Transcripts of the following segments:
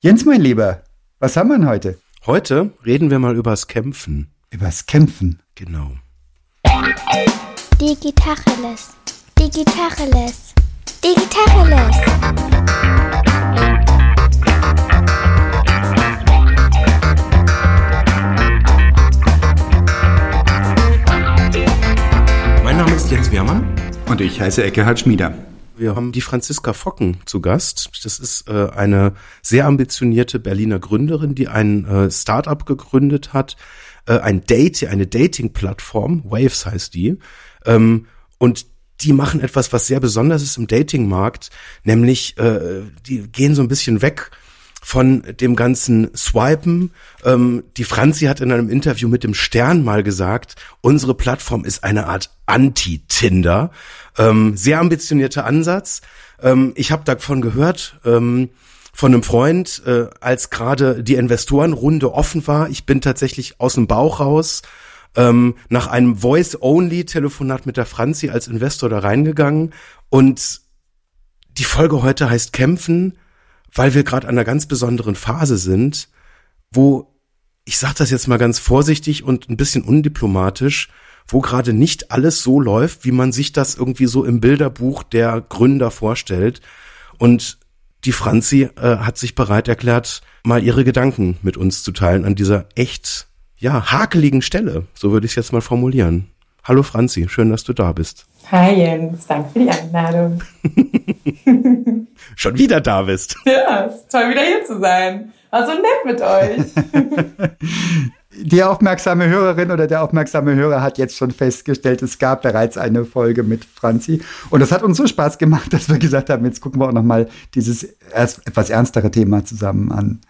Jens, mein Lieber, was haben wir denn heute? Heute reden wir mal übers Kämpfen. Übers Kämpfen? Genau. Digitacheles. Digitacheles. Digitacheles. Mein Name ist Jens Wehrmann. Und ich heiße Eckehard Schmieder. Wir haben die Franziska Focken zu Gast. Das ist äh, eine sehr ambitionierte Berliner Gründerin, die ein äh, Startup gegründet hat, äh, ein Date, eine Dating-Plattform, Waves heißt die. Ähm, und die machen etwas, was sehr besonders ist im Datingmarkt, nämlich äh, die gehen so ein bisschen weg von dem ganzen Swipen. Ähm, die Franzi hat in einem Interview mit dem Stern mal gesagt, unsere Plattform ist eine Art Anti-Tinder. Ähm, sehr ambitionierter Ansatz. Ähm, ich habe davon gehört, ähm, von einem Freund, äh, als gerade die Investorenrunde offen war. Ich bin tatsächlich aus dem Bauch raus ähm, nach einem Voice-Only-Telefonat mit der Franzi als Investor da reingegangen. Und die Folge heute heißt Kämpfen, weil wir gerade an einer ganz besonderen Phase sind, wo, ich sage das jetzt mal ganz vorsichtig und ein bisschen undiplomatisch, wo gerade nicht alles so läuft, wie man sich das irgendwie so im Bilderbuch der Gründer vorstellt. Und die Franzi äh, hat sich bereit erklärt, mal ihre Gedanken mit uns zu teilen an dieser echt, ja, hakeligen Stelle. So würde ich es jetzt mal formulieren. Hallo Franzi, schön, dass du da bist. Hi Jens, danke für die Einladung. Schon wieder da bist. Ja, ist toll wieder hier zu sein. War so nett mit euch. Die aufmerksame Hörerin oder der aufmerksame Hörer hat jetzt schon festgestellt, es gab bereits eine Folge mit Franzi. Und das hat uns so Spaß gemacht, dass wir gesagt haben, jetzt gucken wir auch noch mal dieses etwas ernstere Thema zusammen an.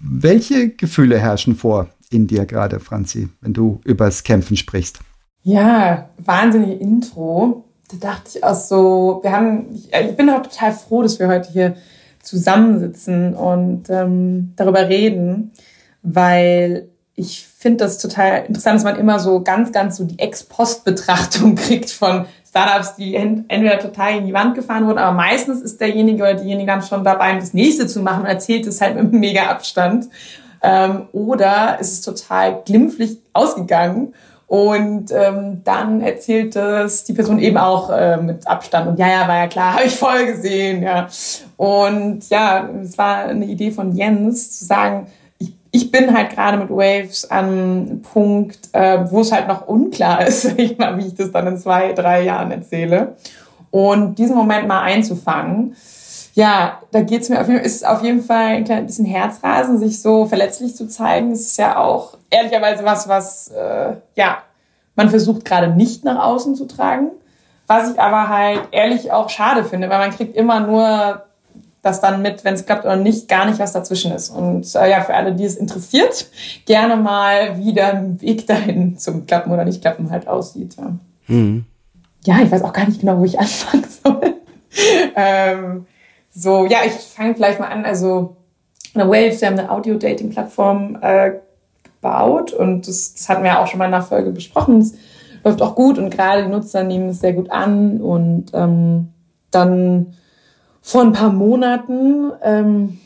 Welche Gefühle herrschen vor in dir gerade, Franzi, wenn du übers Kämpfen sprichst? Ja, wahnsinnige Intro. Da dachte ich auch so, wir haben, ich, ich bin auch total froh, dass wir heute hier zusammensitzen und ähm, darüber reden, weil ich finde das total interessant, dass man immer so ganz, ganz so die Ex-Post-Betrachtung kriegt von Startups, die entweder total in die Wand gefahren wurden, aber meistens ist derjenige oder diejenige dann schon dabei, das nächste zu machen und erzählt es halt mit mega Abstand. Ähm, oder ist es total glimpflich ausgegangen und ähm, dann erzählt es die Person eben auch äh, mit Abstand. Und ja, ja, war ja klar, habe ich voll gesehen, ja. Und ja, es war eine Idee von Jens zu sagen, ich, ich bin halt gerade mit Waves an einem Punkt, äh, wo es halt noch unklar ist, ich mal, wie ich das dann in zwei, drei Jahren erzähle. Und diesen Moment mal einzufangen, ja, da geht's mir auf jeden Fall, ist auf jeden Fall ein kleines bisschen Herzrasen, sich so verletzlich zu zeigen. Das ist ja auch ehrlicherweise was, was äh, ja man versucht gerade nicht nach außen zu tragen. Was ich aber halt ehrlich auch schade finde, weil man kriegt immer nur das dann mit, wenn es klappt oder nicht, gar nicht, was dazwischen ist. Und äh, ja, für alle, die es interessiert, gerne mal, wie der Weg dahin zum Klappen oder nicht Klappen halt aussieht. Ja, mhm. ja ich weiß auch gar nicht genau, wo ich anfangen soll. ähm, so, ja, ich fange vielleicht mal an. Also, eine Waves, wir haben eine Audio-Dating-Plattform äh, gebaut und das, das hatten wir auch schon mal in der Folge besprochen. Es läuft auch gut und gerade die Nutzer nehmen es sehr gut an und ähm, dann vor ein paar Monaten, ähm,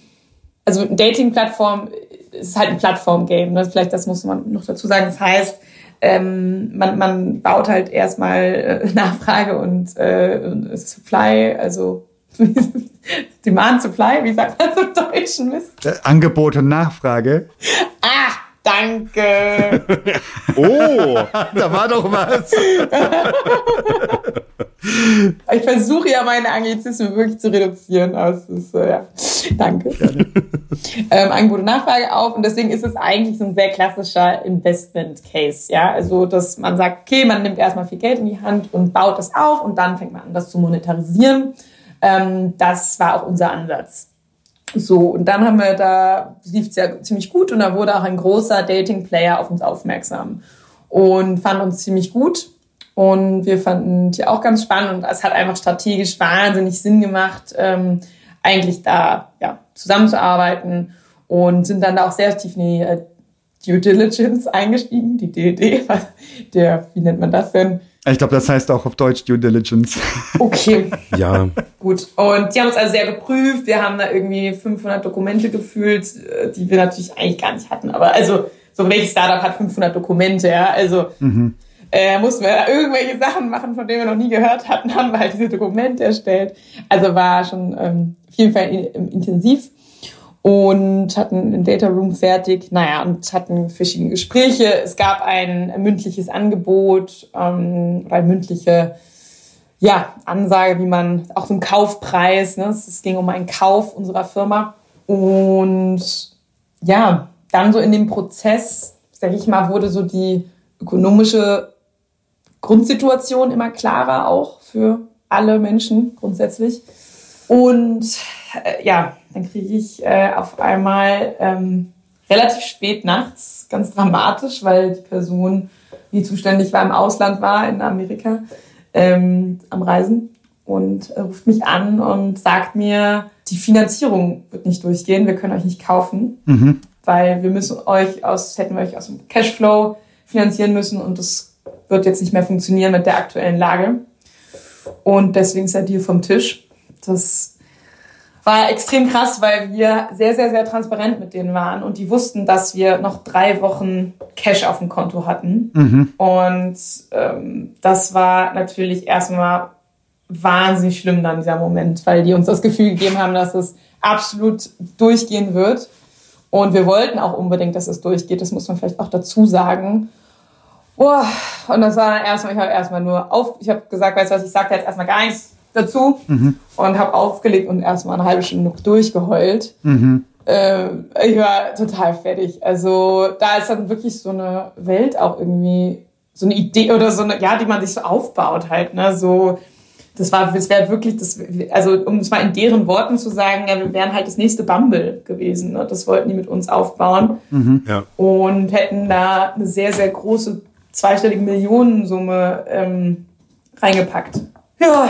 also Dating-Plattform ist halt ein Plattform-Game. Ne? Vielleicht das muss man noch dazu sagen. Das heißt, ähm, man, man baut halt erstmal äh, Nachfrage und äh, Supply, also Demand Supply, wie sagt man im Deutschen Mist? Äh, Angebot und Nachfrage. Ah, danke. oh, da war doch was. ich versuche ja meine Anglizismen wirklich zu reduzieren, aber es ist, äh, ja, danke. ähm, Angebot und Nachfrage auf und deswegen ist es eigentlich so ein sehr klassischer Investment Case, ja, also dass man sagt, okay, man nimmt erstmal viel Geld in die Hand und baut das auf und dann fängt man an, das zu monetarisieren ähm, das war auch unser Ansatz. So, und dann haben wir da, lief es ja ziemlich gut und da wurde auch ein großer Dating-Player auf uns aufmerksam und fand uns ziemlich gut. Und wir fanden die auch ganz spannend und es hat einfach strategisch wahnsinnig Sinn gemacht, ähm, eigentlich da ja, zusammenzuarbeiten und sind dann da auch sehr tief in die äh, Due Diligence eingestiegen, die DD, der, wie nennt man das denn? Ich glaube, das heißt auch auf Deutsch Due Diligence. Okay. ja. Gut. Und die haben uns also sehr geprüft. Wir haben da irgendwie 500 Dokumente gefühlt, äh, die wir natürlich eigentlich gar nicht hatten. Aber also, so welches Startup hat 500 Dokumente, ja? Also, mhm. äh, mussten wir da irgendwelche Sachen machen, von denen wir noch nie gehört hatten, haben wir halt diese Dokumente erstellt. Also war schon ähm, auf jeden Fall in, intensiv und hatten ein Data Room fertig, naja, und hatten verschiedene Gespräche. Es gab ein mündliches Angebot, ähm, eine mündliche ja, Ansage, wie man, auch so ein Kaufpreis, ne? es ging um einen Kauf unserer Firma. Und ja, dann so in dem Prozess, sag ich mal, wurde so die ökonomische Grundsituation immer klarer auch für alle Menschen grundsätzlich. Und äh, ja, dann kriege ich äh, auf einmal ähm, relativ spät nachts, ganz dramatisch, weil die Person, die zuständig war im Ausland war, in Amerika, ähm, am Reisen und äh, ruft mich an und sagt mir, die Finanzierung wird nicht durchgehen, wir können euch nicht kaufen, mhm. weil wir müssen euch aus, hätten wir euch aus dem Cashflow finanzieren müssen und das wird jetzt nicht mehr funktionieren mit der aktuellen Lage. Und deswegen seid ihr vom Tisch. Das war extrem krass, weil wir sehr, sehr, sehr transparent mit denen waren und die wussten, dass wir noch drei Wochen Cash auf dem Konto hatten. Mhm. Und ähm, das war natürlich erstmal wahnsinnig schlimm dann dieser Moment, weil die uns das Gefühl gegeben haben, dass es absolut durchgehen wird. Und wir wollten auch unbedingt, dass es durchgeht. Das muss man vielleicht auch dazu sagen. Oh, und das war dann erstmal, ich habe erstmal nur auf, ich habe gesagt, weißt du was, ich sage jetzt erstmal gar nichts dazu mhm. und habe aufgelegt und erstmal eine halbe Stunde durchgeheult. Mhm. Äh, ich war total fertig. Also da ist dann wirklich so eine Welt auch irgendwie, so eine Idee oder so eine, ja, die man sich so aufbaut halt, ne, so, das war, das wäre wirklich, das, also um es mal in deren Worten zu sagen, ja, wir wären halt das nächste Bumble gewesen. Ne? Das wollten die mit uns aufbauen mhm. ja. und hätten da eine sehr, sehr große zweistellige Millionensumme ähm, reingepackt. Ja,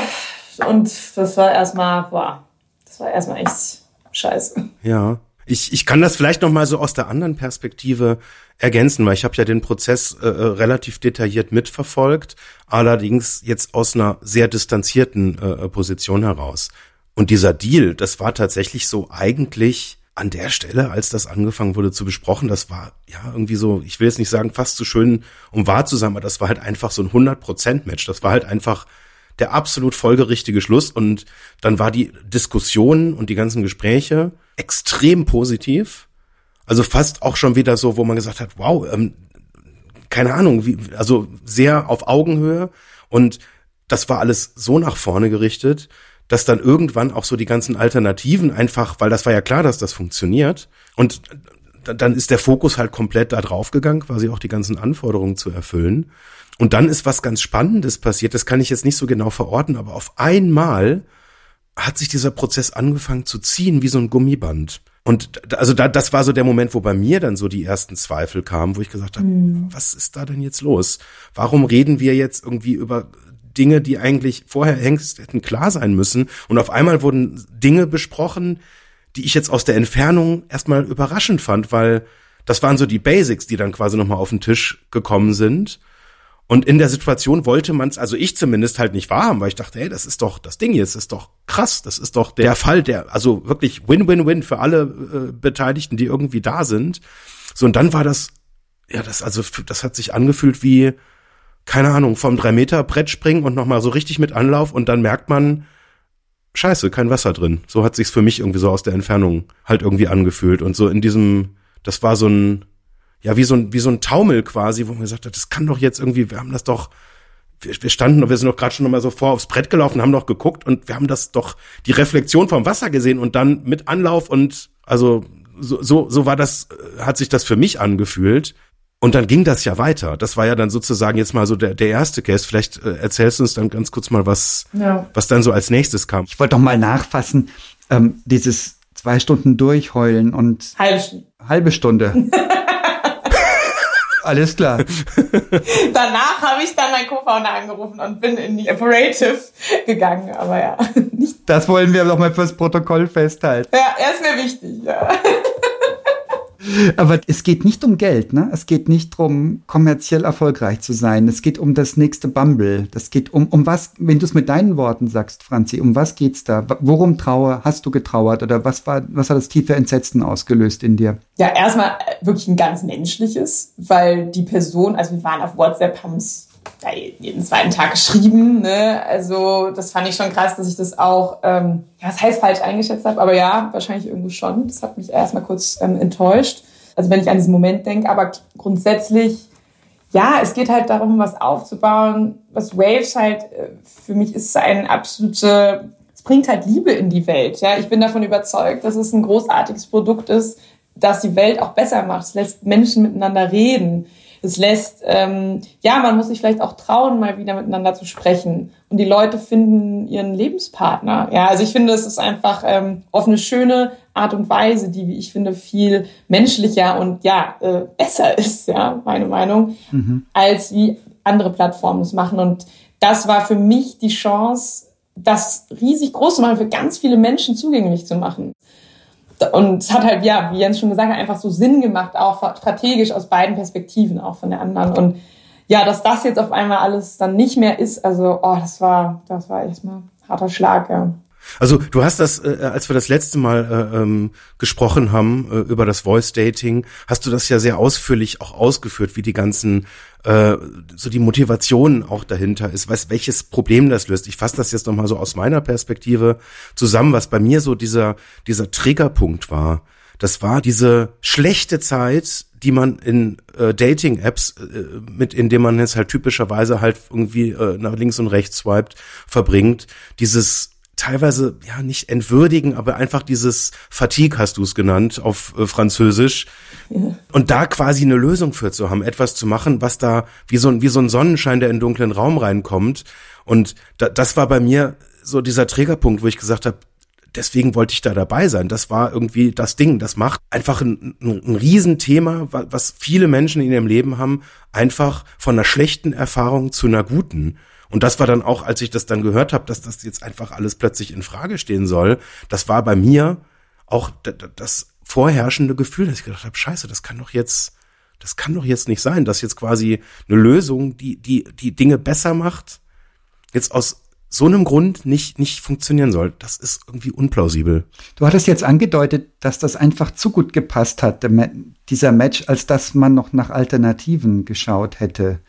und das war erstmal, boah, das war erstmal echt scheiße. Ja. Ich, ich kann das vielleicht noch mal so aus der anderen Perspektive ergänzen, weil ich habe ja den Prozess äh, äh, relativ detailliert mitverfolgt, allerdings jetzt aus einer sehr distanzierten äh, Position heraus. Und dieser Deal, das war tatsächlich so eigentlich an der Stelle, als das angefangen wurde zu besprochen, das war ja irgendwie so, ich will jetzt nicht sagen fast zu schön, um wahr zu sein, aber das war halt einfach so ein 100%-Match. Das war halt einfach der absolut folgerichtige Schluss. Und dann war die Diskussion und die ganzen Gespräche extrem positiv. Also fast auch schon wieder so, wo man gesagt hat, wow, ähm, keine Ahnung, wie, also sehr auf Augenhöhe. Und das war alles so nach vorne gerichtet, dass dann irgendwann auch so die ganzen Alternativen einfach, weil das war ja klar, dass das funktioniert. Und dann ist der Fokus halt komplett da drauf gegangen, quasi auch die ganzen Anforderungen zu erfüllen. Und dann ist was ganz Spannendes passiert, das kann ich jetzt nicht so genau verorten, aber auf einmal hat sich dieser Prozess angefangen zu ziehen wie so ein Gummiband. Und also da, das war so der Moment, wo bei mir dann so die ersten Zweifel kamen, wo ich gesagt habe, mhm. was ist da denn jetzt los? Warum reden wir jetzt irgendwie über Dinge, die eigentlich vorher hängst, hätten klar sein müssen? Und auf einmal wurden Dinge besprochen, die ich jetzt aus der Entfernung erstmal überraschend fand, weil das waren so die Basics, die dann quasi nochmal auf den Tisch gekommen sind. Und in der Situation wollte man es, also ich zumindest halt nicht wahrhaben, weil ich dachte, hey, das ist doch das Ding jetzt, ist doch krass, das ist doch der Fall, der, also wirklich Win-Win-Win für alle äh, Beteiligten, die irgendwie da sind. So, und dann war das, ja, das, also, das hat sich angefühlt wie, keine Ahnung, vom drei Meter Brett springen und nochmal so richtig mit Anlauf und dann merkt man, scheiße, kein Wasser drin. So hat sich's für mich irgendwie so aus der Entfernung halt irgendwie angefühlt und so in diesem, das war so ein, ja, wie so ein, wie so ein Taumel quasi, wo man gesagt hat, das kann doch jetzt irgendwie, wir haben das doch, wir, wir standen, wir sind doch gerade schon nochmal so vor aufs Brett gelaufen, haben doch geguckt und wir haben das doch, die Reflexion vom Wasser gesehen und dann mit Anlauf und, also, so, so, so war das, äh, hat sich das für mich angefühlt. Und dann ging das ja weiter. Das war ja dann sozusagen jetzt mal so der, der erste Case. Vielleicht äh, erzählst du uns dann ganz kurz mal, was, ja. was dann so als nächstes kam. Ich wollte doch mal nachfassen, ähm, dieses zwei Stunden durchheulen und halbe, halbe Stunde. Alles klar. Danach habe ich dann meinen Co-Founder angerufen und bin in die Operative gegangen, aber ja. Nicht. Das wollen wir doch mal fürs Protokoll festhalten. Ja, er ist mir wichtig, ja. Aber es geht nicht um Geld, ne? Es geht nicht darum, kommerziell erfolgreich zu sein. Es geht um das nächste Bumble. Das geht um, um was, wenn du es mit deinen Worten sagst, Franzi, um was geht's da? Worum Trauer, hast du getrauert oder was war, was hat das tiefe Entsetzen ausgelöst in dir? Ja, erstmal wirklich ein ganz menschliches, weil die Person, also wir waren auf WhatsApp, haben es jeden zweiten Tag geschrieben. Ne? Also das fand ich schon krass, dass ich das auch, ähm, ja, das heißt falsch eingeschätzt habe, aber ja, wahrscheinlich irgendwo schon. Das hat mich erstmal kurz ähm, enttäuscht. Also wenn ich an diesen Moment denke, aber grundsätzlich, ja, es geht halt darum, was aufzubauen. Was Waves halt äh, für mich ist ein absolute, es bringt halt Liebe in die Welt. Ja, ich bin davon überzeugt, dass es ein großartiges Produkt ist, das die Welt auch besser macht. Es lässt Menschen miteinander reden es lässt, ähm, ja, man muss sich vielleicht auch trauen, mal wieder miteinander zu sprechen. Und die Leute finden ihren Lebenspartner. Ja, also ich finde, es ist einfach ähm, auf eine schöne Art und Weise, die, wie ich finde, viel menschlicher und ja, äh, besser ist, ja, meine Meinung, mhm. als wie andere Plattformen es machen. Und das war für mich die Chance, das riesig groß zu machen, für ganz viele Menschen zugänglich zu machen und es hat halt, ja, wie Jens schon gesagt hat, einfach so Sinn gemacht, auch strategisch aus beiden Perspektiven, auch von der anderen. Und ja, dass das jetzt auf einmal alles dann nicht mehr ist, also, oh, das war, das war echt mal harter Schlag, ja. Also du hast das, äh, als wir das letzte Mal äh, ähm, gesprochen haben äh, über das Voice Dating, hast du das ja sehr ausführlich auch ausgeführt, wie die ganzen äh, so die Motivation auch dahinter ist, was welches Problem das löst. Ich fasse das jetzt noch mal so aus meiner Perspektive zusammen, was bei mir so dieser dieser Triggerpunkt war. Das war diese schlechte Zeit, die man in äh, Dating-Apps, äh, mit in dem man jetzt halt typischerweise halt irgendwie äh, nach links und rechts swiped, verbringt. Dieses teilweise ja nicht entwürdigen, aber einfach dieses Fatigue hast du es genannt auf äh, Französisch. Ja. Und da quasi eine Lösung für zu haben, etwas zu machen, was da wie so ein wie so ein Sonnenschein, der in den dunklen Raum reinkommt. Und da, das war bei mir so dieser Trägerpunkt, wo ich gesagt habe, deswegen wollte ich da dabei sein. Das war irgendwie das Ding. Das macht einfach ein, ein, ein Riesenthema, was viele Menschen in ihrem Leben haben, einfach von einer schlechten Erfahrung zu einer guten. Und das war dann auch, als ich das dann gehört habe, dass das jetzt einfach alles plötzlich in Frage stehen soll, das war bei mir auch das vorherrschende Gefühl, dass ich gedacht habe, scheiße, das kann doch jetzt, das kann doch jetzt nicht sein, dass jetzt quasi eine Lösung, die, die, die Dinge besser macht, jetzt aus so einem Grund nicht, nicht funktionieren soll. Das ist irgendwie unplausibel. Du hattest jetzt angedeutet, dass das einfach zu gut gepasst hat, dieser Match, als dass man noch nach Alternativen geschaut hätte.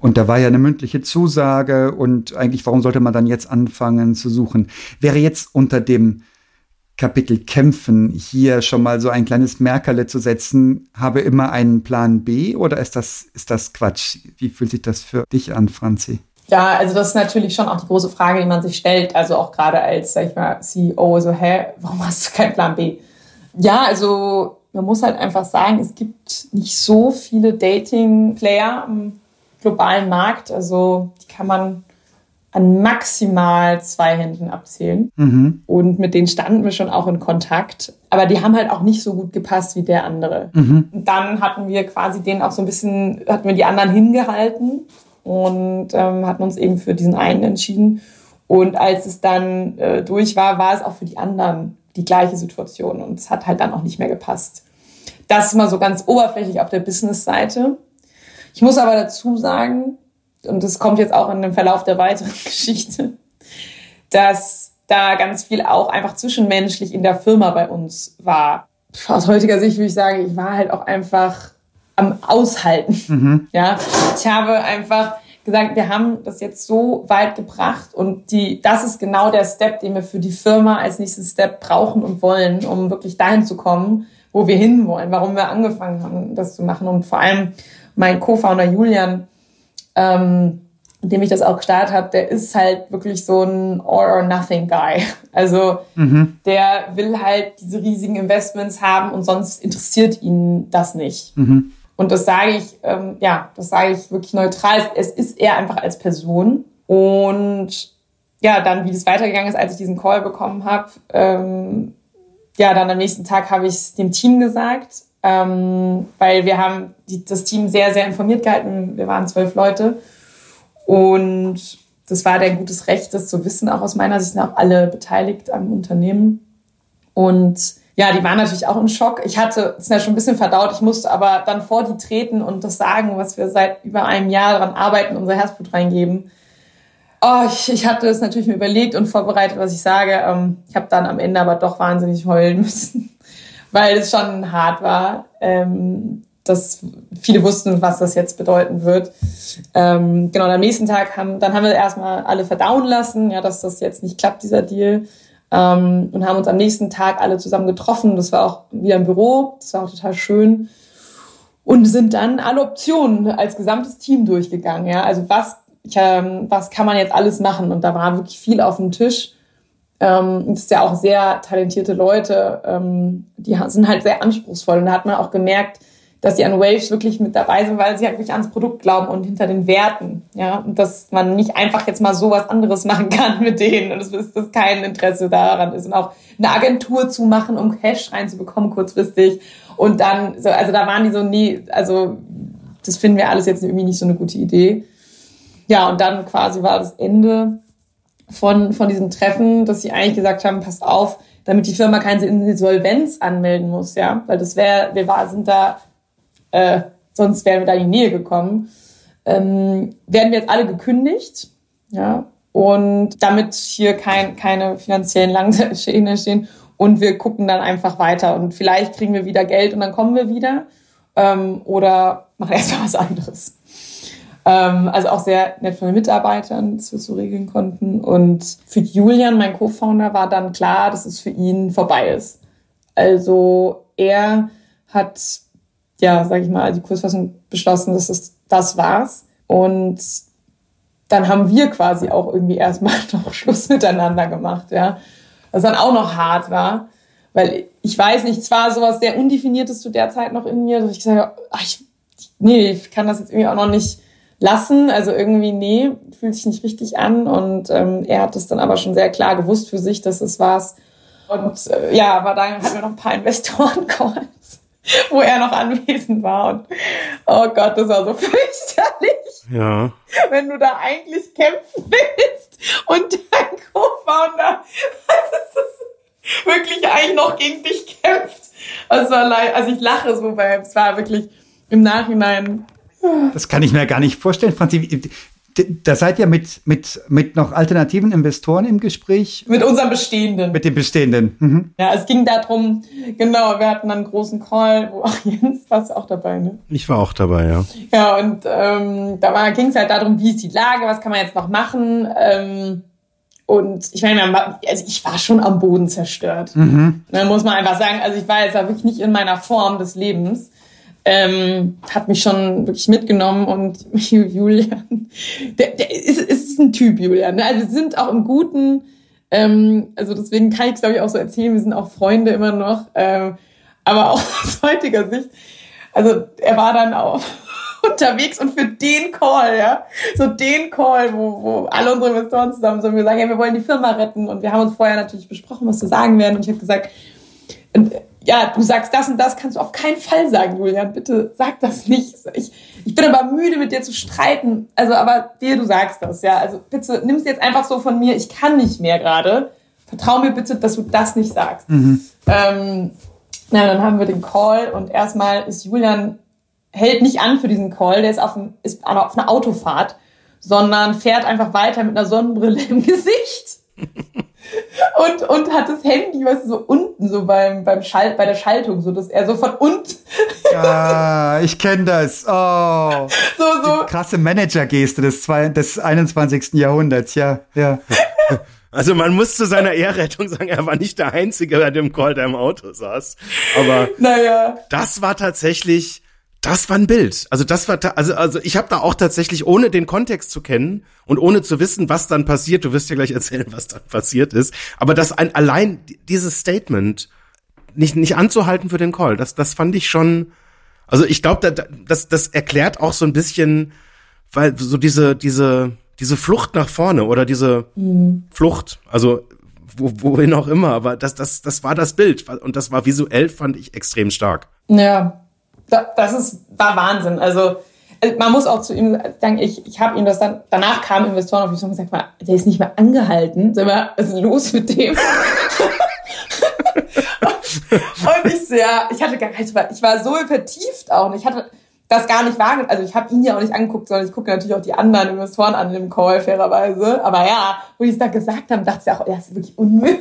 Und da war ja eine mündliche Zusage und eigentlich, warum sollte man dann jetzt anfangen zu suchen? Wäre jetzt unter dem Kapitel Kämpfen hier schon mal so ein kleines Merkerle zu setzen, habe immer einen Plan B oder ist das, ist das Quatsch? Wie fühlt sich das für dich an, Franzi? Ja, also das ist natürlich schon auch die große Frage, die man sich stellt. Also auch gerade als, sag ich mal, CEO, so, hä, warum hast du keinen Plan B? Ja, also man muss halt einfach sagen, es gibt nicht so viele Dating-Player globalen Markt. Also die kann man an maximal zwei Händen abzählen. Mhm. Und mit denen standen wir schon auch in Kontakt. Aber die haben halt auch nicht so gut gepasst wie der andere. Mhm. Dann hatten wir quasi den auch so ein bisschen, hatten wir die anderen hingehalten und ähm, hatten uns eben für diesen einen entschieden. Und als es dann äh, durch war, war es auch für die anderen die gleiche Situation. Und es hat halt dann auch nicht mehr gepasst. Das ist mal so ganz oberflächlich auf der Business-Seite. Ich muss aber dazu sagen, und das kommt jetzt auch in dem Verlauf der weiteren Geschichte, dass da ganz viel auch einfach zwischenmenschlich in der Firma bei uns war. Aus heutiger Sicht würde ich sagen, ich war halt auch einfach am Aushalten. Mhm. Ja, ich habe einfach gesagt, wir haben das jetzt so weit gebracht und die, das ist genau der Step, den wir für die Firma als nächsten Step brauchen und wollen, um wirklich dahin zu kommen, wo wir hinwollen, warum wir angefangen haben, das zu machen und vor allem mein Co-Founder Julian, ähm, dem ich das auch gestartet habe, der ist halt wirklich so ein All-or-Nothing-Guy. Also mhm. der will halt diese riesigen Investments haben und sonst interessiert ihn das nicht. Mhm. Und das sage ich, ähm, ja, das sage ich wirklich neutral. Es ist er einfach als Person. Und ja, dann, wie das weitergegangen ist, als ich diesen Call bekommen habe, ähm, ja, dann am nächsten Tag habe ich es dem Team gesagt ähm, weil wir haben die, das Team sehr, sehr informiert gehalten. Wir waren zwölf Leute und das war der gutes Recht, das zu wissen. Auch aus meiner Sicht sind auch alle beteiligt am Unternehmen. Und ja, die waren natürlich auch im Schock. Ich hatte es ja schon ein bisschen verdaut. Ich musste aber dann vor die treten und das sagen, was wir seit über einem Jahr daran arbeiten, unser Herzblut reingeben. Oh, ich, ich hatte es natürlich mir überlegt und vorbereitet, was ich sage. Ähm, ich habe dann am Ende aber doch wahnsinnig heulen müssen, weil es schon hart war. Ähm, dass viele wussten, was das jetzt bedeuten wird. Ähm, genau, am nächsten Tag haben, dann haben wir erstmal alle verdauen lassen, ja, dass das jetzt nicht klappt, dieser Deal. Ähm, und haben uns am nächsten Tag alle zusammen getroffen. Das war auch wieder im Büro. Das war auch total schön. Und sind dann alle Optionen als gesamtes Team durchgegangen. Ja, also was ich, ähm, was kann man jetzt alles machen? Und da war wirklich viel auf dem Tisch. Ähm, das ist ja auch sehr talentierte Leute, ähm, die sind halt sehr anspruchsvoll. Und da hat man auch gemerkt, dass die an Waves wirklich mit dabei sind, weil sie halt wirklich ans Produkt glauben und hinter den Werten. Ja, und dass man nicht einfach jetzt mal so was anderes machen kann mit denen und dass das kein Interesse daran ist. Und auch eine Agentur zu machen, um Cash reinzubekommen kurzfristig. Und dann, so, also da waren die so, nee, also das finden wir alles jetzt irgendwie nicht so eine gute Idee. Ja, und dann quasi war das Ende von, von diesem Treffen, dass sie eigentlich gesagt haben, passt auf, damit die Firma keine Insolvenz anmelden muss, ja, weil das wäre, wir war, sind da, äh, sonst wären wir da in die Nähe gekommen, ähm, werden wir jetzt alle gekündigt, ja, und damit hier kein, keine finanziellen Langschäden entstehen. Und wir gucken dann einfach weiter. Und vielleicht kriegen wir wieder Geld und dann kommen wir wieder ähm, oder machen erstmal was anderes. Ähm, also auch sehr nett von den Mitarbeitern, dass wir so regeln konnten. Und für Julian, mein Co-Founder, war dann klar, dass es für ihn vorbei ist. Also er hat, ja, sag ich mal, die Kursfassung beschlossen, dass es das war's. Und dann haben wir quasi auch irgendwie erstmal noch Schluss miteinander gemacht, ja. Was dann auch noch hart war. Weil ich weiß nicht, zwar sowas sehr Undefiniertes zu der Zeit noch in mir, dass ich gesagt habe, ach, ich, nee, ich kann das jetzt irgendwie auch noch nicht lassen. Also irgendwie, nee, fühlt sich nicht richtig an. Und ähm, er hat es dann aber schon sehr klar gewusst für sich, dass es war's. Und äh, ja, aber dann hatten wir noch ein paar Investoren-Calls, wo er noch anwesend war. Und oh Gott, das war so fürchterlich. Ja. Wenn du da eigentlich kämpfen willst und dein Co-Founder, wirklich eigentlich noch gegen dich kämpft. Also, also ich lache so, weil es war wirklich im Nachhinein das kann ich mir gar nicht vorstellen, Franzi. Da seid ihr mit, mit, mit noch alternativen Investoren im Gespräch? Mit unseren bestehenden. Mit den bestehenden. Mhm. Ja, es ging darum, genau, wir hatten einen großen Call, wo auch Jens warst auch dabei, ne? Ich war auch dabei, ja. Ja, und ähm, da ging es halt darum, wie ist die Lage, was kann man jetzt noch machen. Ähm, und ich meine, also ich war schon am Boden zerstört. Mhm. Dann muss man einfach sagen, also ich war jetzt wirklich nicht in meiner Form des Lebens ähm, hat mich schon wirklich mitgenommen und Julian, der, der ist, ist ein Typ, Julian. Ne? Also wir sind auch im Guten, ähm, also deswegen kann ich es glaube ich auch so erzählen, wir sind auch Freunde immer noch, ähm, aber auch aus heutiger Sicht, also er war dann auch unterwegs und für den Call, ja, so den Call, wo, wo alle unsere Investoren zusammen sind, wir sagen, ja, wir wollen die Firma retten und wir haben uns vorher natürlich besprochen, was wir sagen werden und ich habe gesagt, ja, du sagst das und das, kannst du auf keinen Fall sagen, Julian. Bitte sag das nicht. Ich, ich bin aber müde, mit dir zu streiten. Also, aber dir, du sagst das, ja. Also bitte nimm es jetzt einfach so von mir. Ich kann nicht mehr gerade. Vertrau mir bitte, dass du das nicht sagst. Mhm. Ähm, na, dann haben wir den Call und erstmal ist Julian hält nicht an für diesen Call. Der ist auf, ein, ist auf einer Autofahrt, sondern fährt einfach weiter mit einer Sonnenbrille im Gesicht. Und, und hat das Handy, weißt du, so unten, so beim, beim Schalt, bei der Schaltung, so dass er so von unten. Ja, ich kenne das. Oh. So, so. Die krasse Manager-Geste des, des 21. Jahrhunderts, ja, ja. Also man muss zu seiner Ehrrettung sagen, er war nicht der Einzige bei dem Call, der im Auto saß. Aber naja. das war tatsächlich das war ein Bild. Also das war also also ich habe da auch tatsächlich ohne den Kontext zu kennen und ohne zu wissen, was dann passiert. Du wirst ja gleich erzählen, was dann passiert ist. Aber das ein allein dieses Statement nicht nicht anzuhalten für den Call, das das fand ich schon. Also ich glaube, das das erklärt auch so ein bisschen, weil so diese diese diese Flucht nach vorne oder diese mhm. Flucht, also wo, wohin auch immer. Aber das das das war das Bild und das war visuell fand ich extrem stark. Ja, das ist, war Wahnsinn. Also äh, man muss auch zu ihm sagen, ich, ich habe ihm das dann, danach kamen Investoren auf mich und gesagt, der ist nicht mehr angehalten. Sag mal, was ist los mit dem? und ich sehr, ich hatte gar kein, ich war so vertieft auch. Und ich hatte das gar nicht wahrgenommen. Also ich habe ihn ja auch nicht angeguckt, sondern ich gucke natürlich auch die anderen Investoren an dem Call, fairerweise. Aber ja, wo die es da gesagt haben, dachte ich auch, das ist wirklich unmöglich.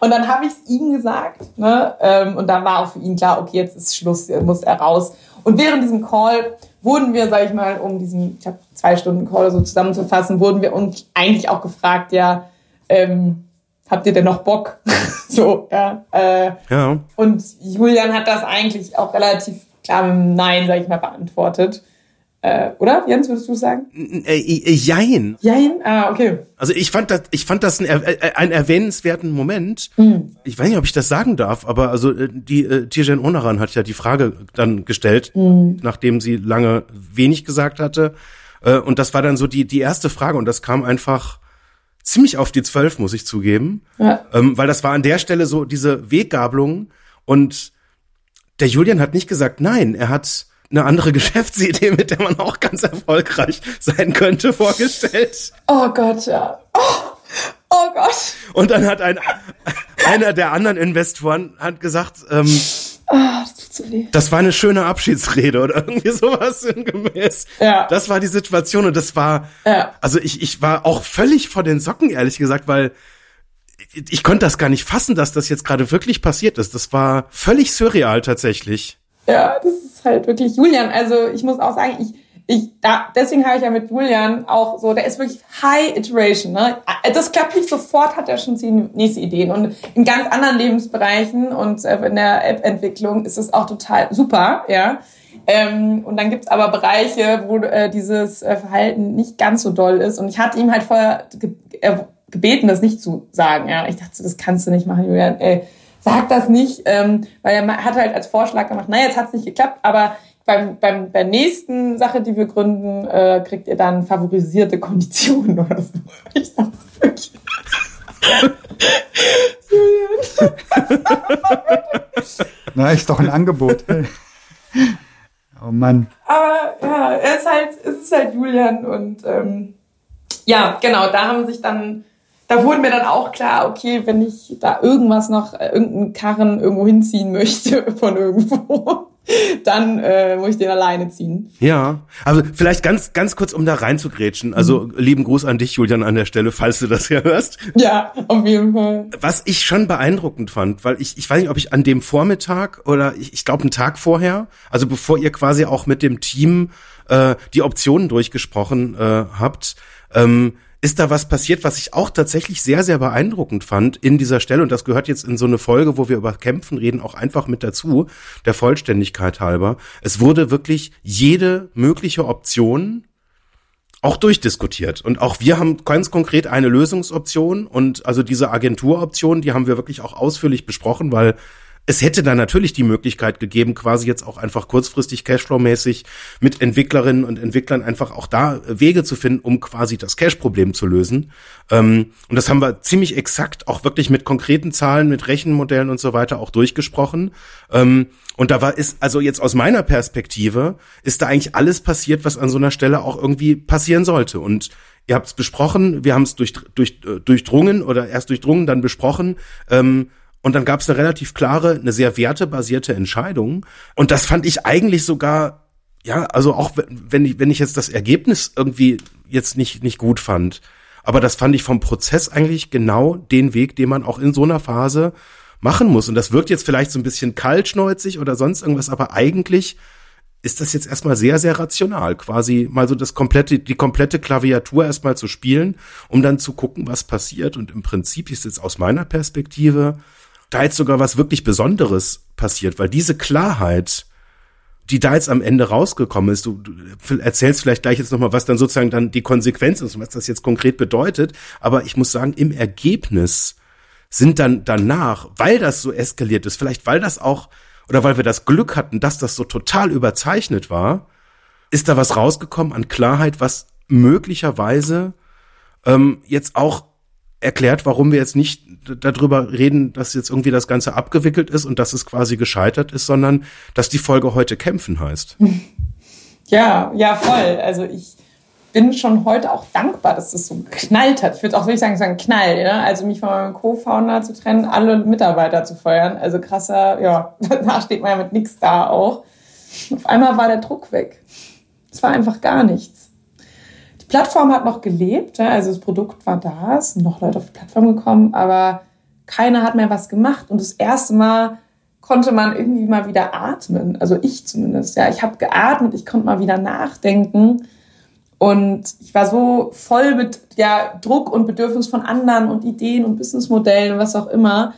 Und dann habe ich es ihm gesagt. Ne? Ähm, und dann war auch für ihn klar, okay, jetzt ist Schluss, jetzt muss er raus. Und während diesem Call wurden wir, sag ich mal, um diesen, ich habe zwei Stunden Call so zusammenzufassen, wurden wir uns eigentlich auch gefragt, ja, ähm, habt ihr denn noch Bock? so, ja. Äh, ja. Und Julian hat das eigentlich auch relativ klar mit Nein, sag ich mal, beantwortet. Äh, oder? Jens, würdest du sagen? Äh, äh, jein. Jein? Ah, okay. Also ich fand das, ich fand das einen, äh, einen erwähnenswerten Moment. Mhm. Ich weiß nicht, ob ich das sagen darf, aber also äh, die äh, Tijen Onaran hat ja die Frage dann gestellt, mhm. nachdem sie lange wenig gesagt hatte. Und das war dann so die, die erste Frage und das kam einfach ziemlich auf die zwölf, muss ich zugeben. Ja. Ähm, weil das war an der Stelle so diese Weggabelung und der Julian hat nicht gesagt nein, er hat eine andere Geschäftsidee, mit der man auch ganz erfolgreich sein könnte, vorgestellt. Oh Gott, ja. Oh, oh Gott. Und dann hat ein, einer der anderen Investoren hat gesagt, ähm, oh, das, das war eine schöne Abschiedsrede oder irgendwie sowas sinngemäß. Ja. Das war die Situation und das war, ja. also ich, ich war auch völlig vor den Socken, ehrlich gesagt, weil ich konnte das gar nicht fassen, dass das jetzt gerade wirklich passiert ist. Das war völlig surreal tatsächlich. Ja, das ist halt wirklich Julian. Also ich muss auch sagen, ich, ich, da, deswegen habe ich ja mit Julian auch so, der ist wirklich High Iteration. Ne? Das klappt nicht sofort, hat er schon die nächste Ideen. Und in ganz anderen Lebensbereichen und äh, in der App-Entwicklung ist es auch total super, ja. Ähm, und dann gibt's aber Bereiche, wo äh, dieses äh, Verhalten nicht ganz so doll ist. Und ich hatte ihm halt vorher gebeten, das nicht zu sagen. Ja, ich dachte, das kannst du nicht machen, Julian. Ey, sag das nicht, ähm, weil er hat halt als Vorschlag gemacht, naja, jetzt hat's nicht geklappt, aber beim, beim, bei nächsten Sache, die wir gründen, äh, kriegt ihr dann favorisierte Konditionen oder so. Ich dachte wirklich. Na, ist doch ein Angebot. oh Mann. Aber ja, er ist halt, es ist halt Julian und ähm, ja, genau, da haben sich dann da wurde mir dann auch klar, okay, wenn ich da irgendwas noch, äh, irgendeinen Karren irgendwo hinziehen möchte von irgendwo, dann äh, muss ich den alleine ziehen. Ja, also vielleicht ganz, ganz kurz, um da reinzugrätschen. Also mhm. lieben Gruß an dich, Julian, an der Stelle, falls du das hier hörst. Ja, auf jeden Fall. Was ich schon beeindruckend fand, weil ich, ich weiß nicht, ob ich an dem Vormittag oder ich, ich glaube einen Tag vorher, also bevor ihr quasi auch mit dem Team äh, die Optionen durchgesprochen äh, habt, ähm, ist da was passiert, was ich auch tatsächlich sehr, sehr beeindruckend fand in dieser Stelle. Und das gehört jetzt in so eine Folge, wo wir über Kämpfen reden, auch einfach mit dazu, der Vollständigkeit halber. Es wurde wirklich jede mögliche Option auch durchdiskutiert. Und auch wir haben ganz konkret eine Lösungsoption und also diese Agenturoption, die haben wir wirklich auch ausführlich besprochen, weil es hätte da natürlich die Möglichkeit gegeben, quasi jetzt auch einfach kurzfristig Cashflow-mäßig mit Entwicklerinnen und Entwicklern einfach auch da Wege zu finden, um quasi das Cash-Problem zu lösen. Ähm, und das haben wir ziemlich exakt auch wirklich mit konkreten Zahlen, mit Rechenmodellen und so weiter auch durchgesprochen. Ähm, und da war ist, also jetzt aus meiner Perspektive, ist da eigentlich alles passiert, was an so einer Stelle auch irgendwie passieren sollte. Und ihr habt es besprochen, wir haben es durch, durch, äh, durchdrungen oder erst durchdrungen, dann besprochen. Ähm, und dann gab es eine relativ klare, eine sehr wertebasierte Entscheidung. Und das fand ich eigentlich sogar, ja, also auch wenn ich, wenn ich jetzt das Ergebnis irgendwie jetzt nicht, nicht gut fand, aber das fand ich vom Prozess eigentlich genau den Weg, den man auch in so einer Phase machen muss. Und das wirkt jetzt vielleicht so ein bisschen kaltschnäuzig oder sonst irgendwas, aber eigentlich ist das jetzt erstmal sehr, sehr rational, quasi mal so das komplette, die komplette Klaviatur erstmal zu spielen, um dann zu gucken, was passiert. Und im Prinzip ist jetzt aus meiner Perspektive da jetzt sogar was wirklich Besonderes passiert, weil diese Klarheit, die da jetzt am Ende rausgekommen ist, du, du erzählst vielleicht gleich jetzt nochmal, was dann sozusagen dann die Konsequenz ist und was das jetzt konkret bedeutet, aber ich muss sagen, im Ergebnis sind dann danach, weil das so eskaliert ist, vielleicht weil das auch, oder weil wir das Glück hatten, dass das so total überzeichnet war, ist da was rausgekommen an Klarheit, was möglicherweise ähm, jetzt auch erklärt, warum wir jetzt nicht darüber reden, dass jetzt irgendwie das Ganze abgewickelt ist und dass es quasi gescheitert ist, sondern dass die Folge heute kämpfen heißt. Ja, ja, voll. Also ich bin schon heute auch dankbar, dass das so geknallt hat. Ich würde auch wirklich sagen, war ein Knall. Ne? Also mich von meinem Co-Founder zu trennen, alle Mitarbeiter zu feuern. Also krasser, ja, da steht man ja mit nichts da auch. Auf einmal war der Druck weg. Es war einfach gar nichts. Die Plattform hat noch gelebt, also das Produkt war da, es sind noch Leute auf die Plattform gekommen, aber keiner hat mehr was gemacht. Und das erste Mal konnte man irgendwie mal wieder atmen. Also ich zumindest. Ja, ich habe geatmet, ich konnte mal wieder nachdenken und ich war so voll mit ja, Druck und Bedürfnis von anderen und Ideen und Businessmodellen und was auch immer.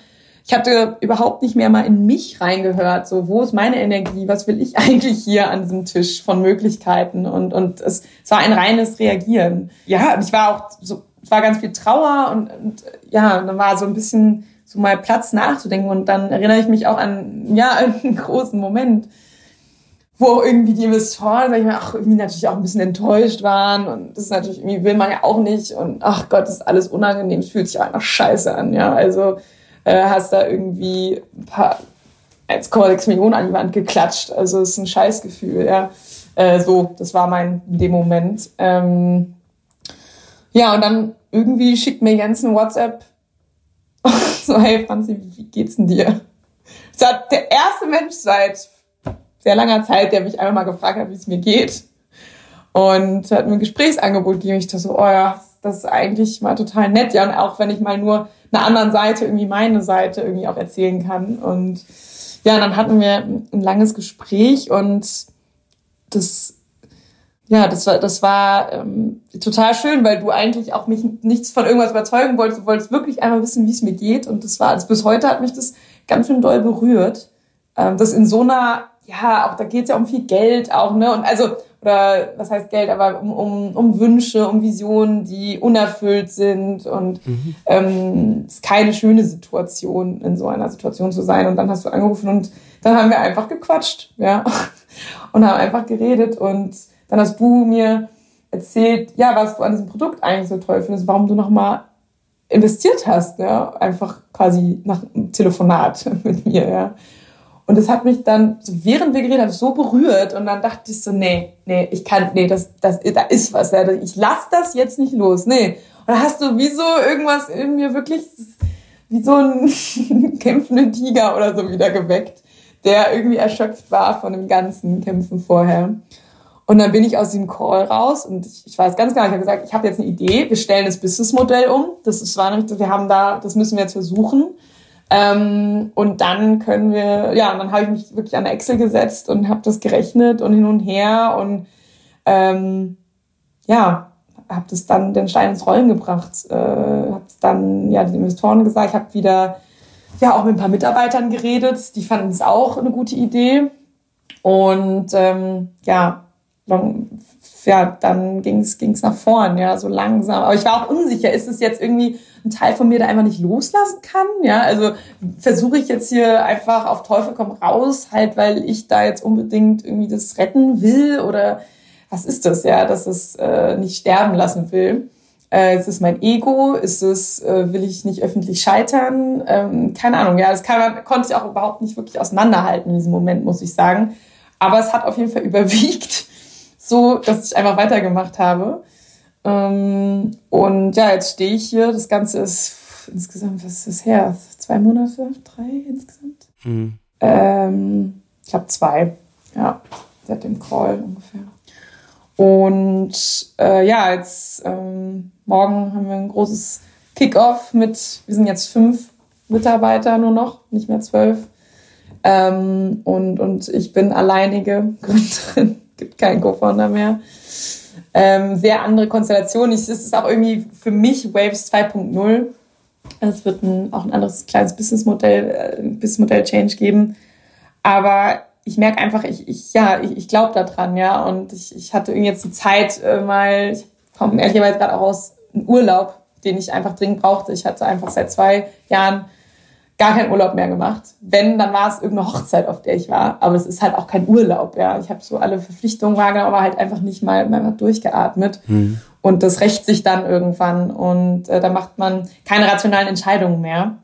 Ich hatte überhaupt nicht mehr mal in mich reingehört. So, wo ist meine Energie? Was will ich eigentlich hier an diesem Tisch von Möglichkeiten? Und, und es, es war ein reines Reagieren. Ja, ich war auch so, es war ganz viel Trauer und, und ja, dann war so ein bisschen so mal Platz nachzudenken. Und dann erinnere ich mich auch an, ja, einen großen Moment wo auch irgendwie die Investoren, sag ich mal, auch irgendwie natürlich auch ein bisschen enttäuscht waren und das ist natürlich irgendwie will man ja auch nicht und ach Gott, das ist alles unangenehm, es fühlt sich einfach scheiße an, ja, also äh, hast da irgendwie ein paar 1,6 Millionen an die Wand geklatscht, also es ist ein Scheißgefühl, ja, äh, so, das war mein in dem Moment, ähm, ja und dann irgendwie schickt mir Jens eine WhatsApp so, hey Franzi, wie geht's denn dir? Das hat der erste Mensch seit sehr langer Zeit, der mich einfach mal gefragt hat, wie es mir geht. Und hat mir ein Gesprächsangebot gegeben. Ich dachte so, oh ja, das ist eigentlich mal total nett. Ja, und auch wenn ich mal nur einer anderen Seite, irgendwie meine Seite irgendwie auch erzählen kann. Und ja, dann hatten wir ein langes Gespräch und das, ja, das war, das war ähm, total schön, weil du eigentlich auch mich nichts von irgendwas überzeugen wolltest. Du wolltest wirklich einmal wissen, wie es mir geht. Und das war, also bis heute hat mich das ganz schön doll berührt, ähm, das in so einer ja, auch da geht es ja um viel Geld auch, ne? Und also, oder was heißt Geld, aber um, um, um Wünsche, um Visionen, die unerfüllt sind und mhm. ähm, ist keine schöne Situation, in so einer Situation zu sein. Und dann hast du angerufen und dann haben wir einfach gequatscht, ja, und haben einfach geredet und dann hast du mir erzählt, ja, was du an diesem Produkt eigentlich so toll findest, warum du nochmal investiert hast, ja, einfach quasi nach einem Telefonat mit mir, ja. Und das hat mich dann, während wir geredet haben, so berührt. Und dann dachte ich so, nee, nee, ich kann, nee, das, das, da ist was. Ja. Ich lass das jetzt nicht los. Nee. Und da hast du wie so irgendwas in mir wirklich, wie so ein kämpfender Tiger oder so wieder geweckt, der irgendwie erschöpft war von dem ganzen Kämpfen vorher. Und dann bin ich aus dem Call raus und ich, ich weiß ganz genau, ich habe gesagt, ich habe jetzt eine Idee, wir stellen das Businessmodell um. Das ist, war nämlich, wir haben da, das müssen wir jetzt versuchen. Ähm, und dann können wir, ja, dann habe ich mich wirklich an Excel gesetzt und habe das gerechnet und hin und her und ähm, ja, habe das dann den Stein ins Rollen gebracht, äh, habe dann ja den Investoren gesagt, habe wieder ja auch mit ein paar Mitarbeitern geredet, die fanden es auch eine gute Idee. Und ähm, ja, ja, dann ging es nach vorn, ja, so langsam. Aber ich war auch unsicher, ist es jetzt irgendwie ein Teil von mir, der einfach nicht loslassen kann? Ja, also versuche ich jetzt hier einfach auf Teufel komm raus, halt, weil ich da jetzt unbedingt irgendwie das retten will oder was ist das, ja, dass es äh, nicht sterben lassen will? Äh, ist es mein Ego? Ist es, äh, will ich nicht öffentlich scheitern? Ähm, keine Ahnung, ja, das kann konnte ich auch überhaupt nicht wirklich auseinanderhalten in diesem Moment, muss ich sagen. Aber es hat auf jeden Fall überwiegt so, dass ich einfach weitergemacht habe. Ähm, und ja, jetzt stehe ich hier. Das Ganze ist insgesamt, was ist das her? Zwei Monate? Drei insgesamt? Mhm. Ähm, ich habe zwei. Ja, seit dem Call ungefähr. Und äh, ja, jetzt ähm, morgen haben wir ein großes Kickoff mit, wir sind jetzt fünf Mitarbeiter nur noch, nicht mehr zwölf. Ähm, und, und ich bin alleinige Gründerin gibt keinen Co-Founder mehr. Ähm, sehr andere Konstellation. Es ist auch irgendwie für mich Waves 2.0. Es wird ein, auch ein anderes kleines Businessmodell, äh, Businessmodell-Change geben. Aber ich merke einfach, ich, ich ja, ich, ich glaube daran, ja. Und ich, ich hatte irgendwie jetzt die Zeit äh, mal, ich komme ehrlicherweise gerade auch aus einem Urlaub, den ich einfach dringend brauchte. Ich hatte einfach seit zwei Jahren gar keinen Urlaub mehr gemacht. Wenn, dann war es irgendeine Hochzeit, auf der ich war. Aber es ist halt auch kein Urlaub, ja. Ich habe so alle Verpflichtungen wahrgenommen, aber halt einfach nicht mal, mal durchgeatmet. Mhm. Und das rächt sich dann irgendwann. Und äh, da macht man keine rationalen Entscheidungen mehr.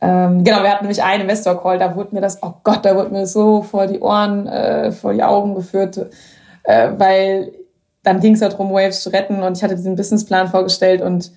Ähm, genau, wir hatten nämlich einen Investor-Call, da wurde mir das, oh Gott, da wurde mir so vor die Ohren, äh, vor die Augen geführt, äh, weil dann ging es darum, Waves zu retten und ich hatte diesen Businessplan vorgestellt und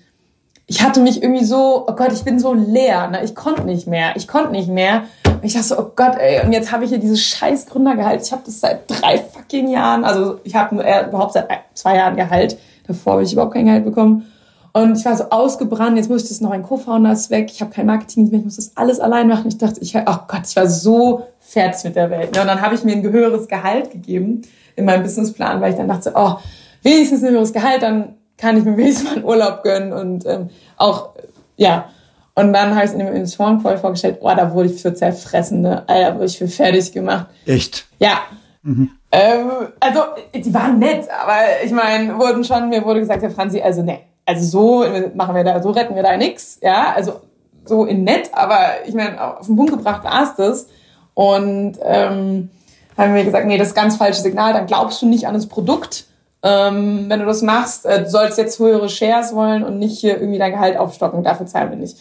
ich hatte mich irgendwie so, oh Gott, ich bin so leer, ne? ich konnte nicht mehr, ich konnte nicht mehr. Und ich dachte so, oh Gott, ey, und jetzt habe ich hier dieses scheiß Gründergehalt. Ich habe das seit drei fucking Jahren, also ich habe äh, überhaupt seit zwei Jahren Gehalt. Davor habe ich überhaupt kein Gehalt bekommen. Und ich war so ausgebrannt, jetzt muss ich das noch, ein Co-Founder ist weg, ich habe kein Marketing mehr, ich muss das alles allein machen. Ich dachte, ich, oh Gott, ich war so fertig mit der Welt. Ne? Und dann habe ich mir ein höheres Gehalt gegeben in meinem Businessplan, weil ich dann dachte, oh, wenigstens ein höheres Gehalt, dann kann ich mir wenigstens mal einen Urlaub gönnen und ähm, auch, ja. Und dann habe ich es in dem Investoren-Call vorgestellt, oh, da wurde ich für zerfressene, Alter, wurde ich für fertig gemacht. Echt? Ja. Mhm. Ähm, also, die waren nett, aber ich meine, wurden schon, mir wurde gesagt, Herr Franzi, also ne, also so machen wir da, so retten wir da nix, ja, also so in nett, aber ich meine, auf den Punkt gebracht war es das. Und ähm, haben wir gesagt, nee, das ist ganz falsche Signal, dann glaubst du nicht an das Produkt, ähm, wenn du das machst, äh, du sollst jetzt höhere Shares wollen und nicht hier irgendwie dein Gehalt aufstocken, dafür zahlen wir nicht.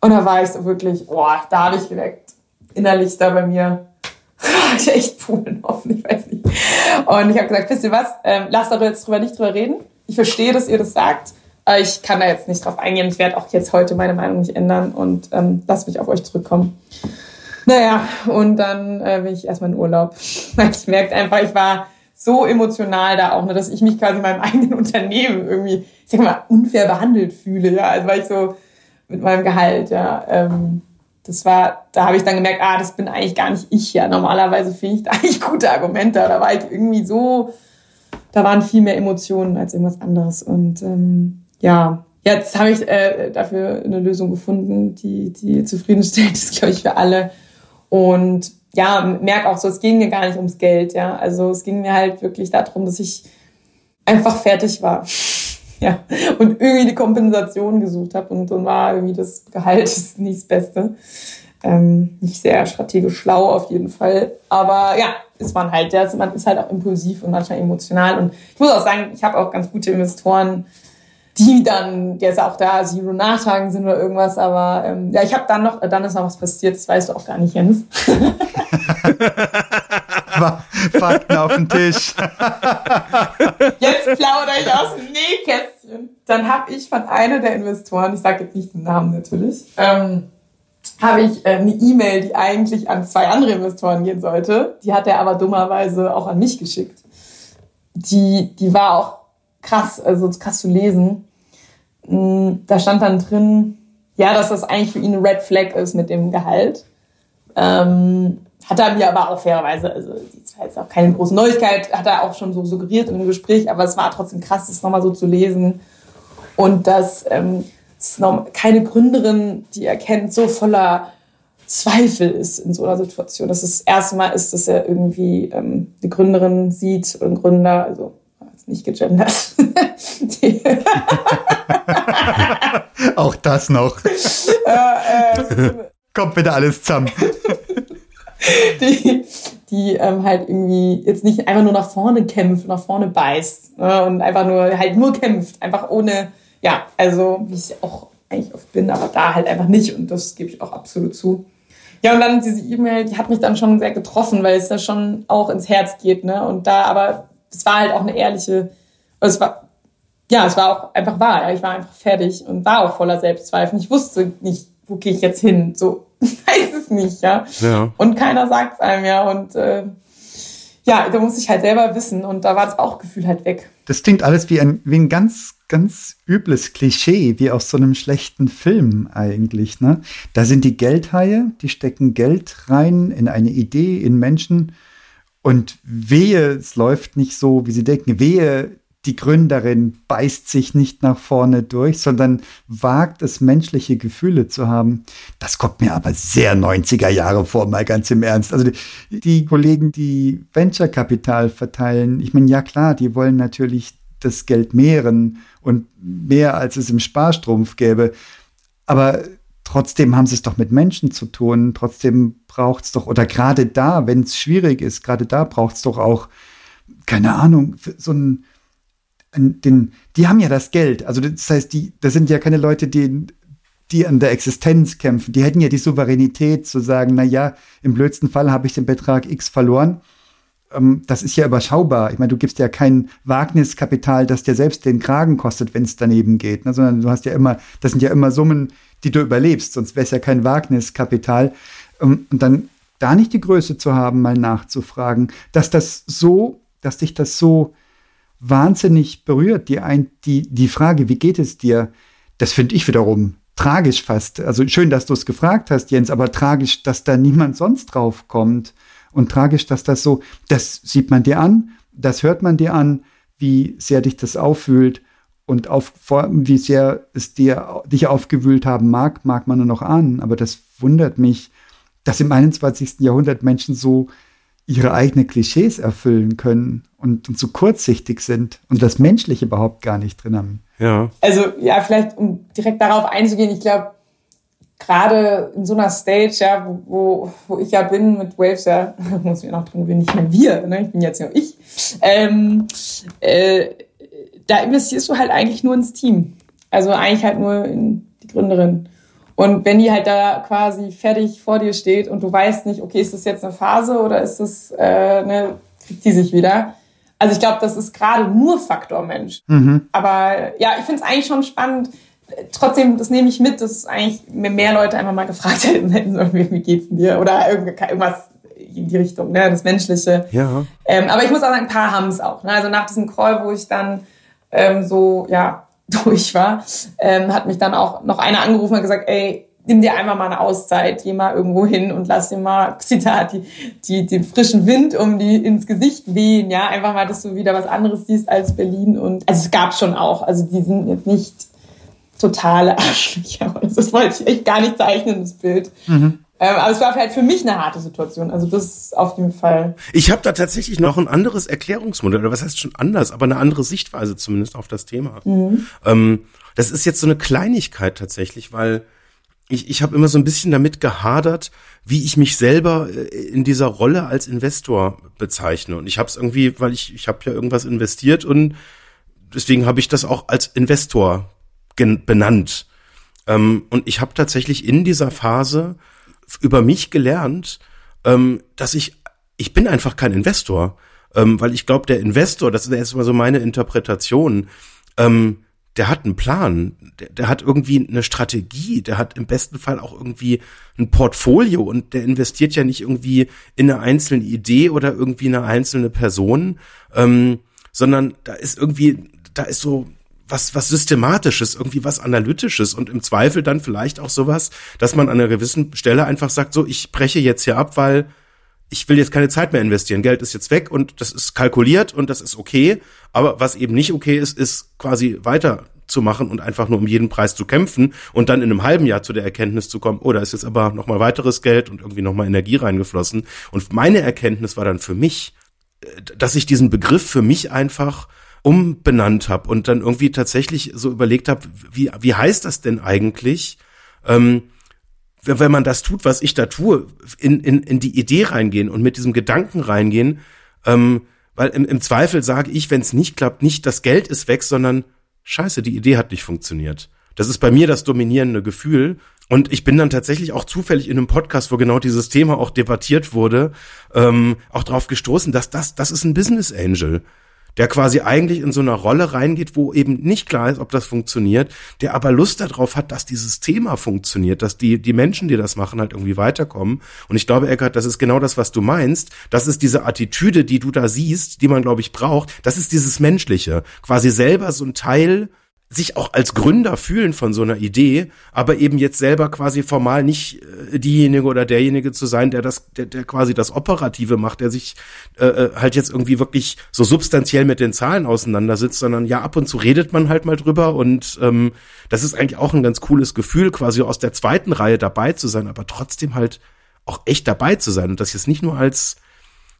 Und da war ich so wirklich, boah, da habe ich geweckt. Innerlich da bei mir. ich echt Pulen offen, ich weiß nicht. Und ich habe gesagt, wisst ihr was, ähm, lasst aber jetzt drüber nicht drüber reden. Ich verstehe, dass ihr das sagt. Aber ich kann da jetzt nicht drauf eingehen. Ich werde auch jetzt heute meine Meinung nicht ändern und ähm, lasst mich auf euch zurückkommen. Naja, und dann äh, bin ich erstmal in Urlaub. Ich merkte einfach, ich war so emotional da auch, ne, dass ich mich quasi in meinem eigenen Unternehmen irgendwie, ich sag mal, unfair behandelt fühle, ja, also weil ich so mit meinem Gehalt, ja, ähm, das war, da habe ich dann gemerkt, ah, das bin eigentlich gar nicht ich, ja, normalerweise finde ich da eigentlich gute Argumente, da war ich irgendwie so, da waren viel mehr Emotionen als irgendwas anderes. Und ähm, ja, jetzt habe ich äh, dafür eine Lösung gefunden, die, die zufriedenstellt ist, glaube ich, für alle. Und ja, merke auch so, es ging mir gar nicht ums Geld, ja. Also es ging mir halt wirklich darum, dass ich einfach fertig war. ja. Und irgendwie die Kompensation gesucht habe und dann war irgendwie das Gehalt ist nicht das Beste. Ähm, nicht sehr strategisch schlau auf jeden Fall. Aber ja, ist man halt, ja, man ist halt auch impulsiv und manchmal emotional. Und ich muss auch sagen, ich habe auch ganz gute Investoren, die dann jetzt auch da Zero Nachtragen sind oder irgendwas, aber ähm, ja, ich habe dann noch, dann ist noch was passiert, das weißt du auch gar nicht, Jens. Fakten auf den Tisch. jetzt plaudere ich aus dem Nähkästchen. Dann habe ich von einer der Investoren, ich sage jetzt nicht den Namen natürlich, ähm, habe ich äh, eine E-Mail, die eigentlich an zwei andere Investoren gehen sollte. Die hat er aber dummerweise auch an mich geschickt. Die, die war auch krass, also krass zu lesen. Mm, da stand dann drin, ja, dass das eigentlich für ihn ein Red Flag ist mit dem Gehalt. Ähm, hat er mir aber auch fairerweise, also das war jetzt auch keine große Neuigkeit, hat er auch schon so suggeriert im Gespräch, aber es war trotzdem krass, das nochmal so zu lesen. Und dass ähm, es noch keine Gründerin, die er kennt, so voller Zweifel ist in so einer Situation. Dass es das erste Mal ist, dass er irgendwie ähm, eine Gründerin sieht einen Gründer, also nicht gegendert. Auch das noch. Äh, äh, Kommt wieder alles zusammen. die, die ähm, halt irgendwie jetzt nicht einfach nur nach vorne kämpft, nach vorne beißt ne, und einfach nur halt nur kämpft, einfach ohne, ja, also wie ich auch eigentlich oft bin, aber da halt einfach nicht und das gebe ich auch absolut zu. Ja, und dann diese E-Mail, die hat mich dann schon sehr getroffen, weil es da schon auch ins Herz geht, ne? Und da aber es war halt auch eine ehrliche, also es war, ja, es war auch einfach wahr. Ich war einfach fertig und war auch voller Selbstzweifel. Ich wusste nicht, wo gehe ich jetzt hin? So, ich weiß es nicht, ja. ja. Und keiner sagt es einem, ja. Und äh, ja, da muss ich halt selber wissen und da war das Bauchgefühl halt weg. Das klingt alles wie ein, wie ein ganz, ganz übles Klischee, wie aus so einem schlechten Film eigentlich. Ne? Da sind die Geldhaie, die stecken Geld rein in eine Idee, in Menschen und wehe, es läuft nicht so, wie sie denken. Wehe, die Gründerin beißt sich nicht nach vorne durch, sondern wagt es, menschliche Gefühle zu haben. Das kommt mir aber sehr 90er Jahre vor, mal ganz im Ernst. Also die, die Kollegen, die Venture-Kapital verteilen, ich meine, ja klar, die wollen natürlich das Geld mehren und mehr, als es im Sparstrumpf gäbe. Aber trotzdem haben sie es doch mit Menschen zu tun. Trotzdem braucht es doch, oder gerade da, wenn es schwierig ist, gerade da braucht es doch auch, keine Ahnung, so ein, ein, den, die haben ja das Geld. Also das heißt, die, das sind ja keine Leute, die, die an der Existenz kämpfen. Die hätten ja die Souveränität zu sagen, na ja, im blödsten Fall habe ich den Betrag X verloren. ähm, das ist ja überschaubar. Ich meine, du gibst ja kein Wagniskapital, das dir selbst den Kragen kostet, wenn es daneben geht, ne? sondern du hast ja immer, das sind ja immer Summen, die du überlebst, sonst wäre es ja kein Wagniskapital. Ähm, und dann da nicht die Größe zu haben, mal nachzufragen, dass das so, dass dich das so wahnsinnig berührt, die, ein, die, die Frage, wie geht es dir, das finde ich wiederum tragisch fast. Also schön, dass du es gefragt hast, Jens, aber tragisch, dass da niemand sonst drauf kommt. Und tragisch, dass das so, das sieht man dir an, das hört man dir an, wie sehr dich das auffühlt und auf, wie sehr es dir, dich aufgewühlt haben mag, mag man nur noch ahnen. Aber das wundert mich, dass im 21. Jahrhundert Menschen so ihre eigenen Klischees erfüllen können und, und so kurzsichtig sind und das Menschliche überhaupt gar nicht drin haben. Ja. Also ja, vielleicht um direkt darauf einzugehen, ich glaube, gerade in so einer Stage, ja, wo, wo, wo ich ja bin mit Waves, ja, muss ich noch drin, bin nicht mehr wir, ne? ich bin jetzt nur ich, ähm, äh, da investierst du halt eigentlich nur ins Team. Also eigentlich halt nur in die Gründerin. Und wenn die halt da quasi fertig vor dir steht und du weißt nicht, okay, ist das jetzt eine Phase oder ist das, äh, ne, kriegt die sich wieder? Also ich glaube, das ist gerade nur Faktor Mensch. Mhm. Aber ja, ich finde es eigentlich schon spannend. Trotzdem, das nehme ich mit, dass eigentlich mehr Leute einfach mal gefragt hätten, hätten wie geht's denn dir? Oder irgendwas in die Richtung, ne, das Menschliche. Ja. Ähm, aber ich muss auch sagen, ein paar haben es auch. Ne? Also nach diesem Call, wo ich dann ähm, so, ja, durch war, ähm, hat mich dann auch noch einer angerufen und gesagt, ey, nimm dir einfach mal eine Auszeit, geh mal irgendwo hin und lass dir mal, Zitat, die, die, den frischen Wind um die ins Gesicht wehen, ja, einfach mal, dass du wieder was anderes siehst als Berlin und, also es gab schon auch, also die sind jetzt nicht totale Arschlöcher, das wollte ich echt gar nicht zeichnen, das Bild. Mhm. Ähm, aber es war halt für mich eine harte Situation. Also das auf jeden Fall. Ich habe da tatsächlich noch ein anderes Erklärungsmodell, oder was heißt schon anders, aber eine andere Sichtweise zumindest auf das Thema. Mhm. Ähm, das ist jetzt so eine Kleinigkeit tatsächlich, weil ich, ich habe immer so ein bisschen damit gehadert, wie ich mich selber äh, in dieser Rolle als Investor bezeichne. Und ich habe es irgendwie, weil ich, ich habe ja irgendwas investiert und deswegen habe ich das auch als Investor benannt. Ähm, und ich habe tatsächlich in dieser Phase über mich gelernt, ähm, dass ich, ich bin einfach kein Investor. Ähm, weil ich glaube, der Investor, das ist erstmal so meine Interpretation, ähm, der hat einen Plan, der, der hat irgendwie eine Strategie, der hat im besten Fall auch irgendwie ein Portfolio und der investiert ja nicht irgendwie in eine einzelne Idee oder irgendwie eine einzelne Person, ähm, sondern da ist irgendwie, da ist so was, was Systematisches, irgendwie was Analytisches und im Zweifel dann vielleicht auch sowas, dass man an einer gewissen Stelle einfach sagt, so, ich breche jetzt hier ab, weil ich will jetzt keine Zeit mehr investieren. Geld ist jetzt weg und das ist kalkuliert und das ist okay. Aber was eben nicht okay ist, ist quasi weiter zu machen und einfach nur um jeden Preis zu kämpfen und dann in einem halben Jahr zu der Erkenntnis zu kommen, oh, da ist jetzt aber nochmal weiteres Geld und irgendwie nochmal Energie reingeflossen. Und meine Erkenntnis war dann für mich, äh, dass ich diesen Begriff für mich einfach umbenannt habe und dann irgendwie tatsächlich so überlegt habe, wie, wie heißt das denn eigentlich? Ähm, wenn man das tut, was ich da tue, in, in, in die Idee reingehen und mit diesem Gedanken reingehen, ähm, weil im, im Zweifel sage ich, wenn es nicht klappt, nicht das Geld ist weg, sondern scheiße, die Idee hat nicht funktioniert. Das ist bei mir das dominierende Gefühl. Und ich bin dann tatsächlich auch zufällig in einem Podcast, wo genau dieses Thema auch debattiert wurde, ähm, auch darauf gestoßen, dass das, das ist ein Business Angel der quasi eigentlich in so einer Rolle reingeht, wo eben nicht klar ist, ob das funktioniert, der aber Lust darauf hat, dass dieses Thema funktioniert, dass die, die Menschen, die das machen, halt irgendwie weiterkommen. Und ich glaube, Eckhard, das ist genau das, was du meinst. Das ist diese Attitüde, die du da siehst, die man, glaube ich, braucht. Das ist dieses Menschliche. Quasi selber so ein Teil sich auch als Gründer fühlen von so einer Idee, aber eben jetzt selber quasi formal nicht äh, diejenige oder derjenige zu sein, der das, der, der quasi das Operative macht, der sich äh, äh, halt jetzt irgendwie wirklich so substanziell mit den Zahlen auseinandersetzt, sondern ja, ab und zu redet man halt mal drüber und ähm, das ist eigentlich auch ein ganz cooles Gefühl, quasi aus der zweiten Reihe dabei zu sein, aber trotzdem halt auch echt dabei zu sein und das jetzt nicht nur als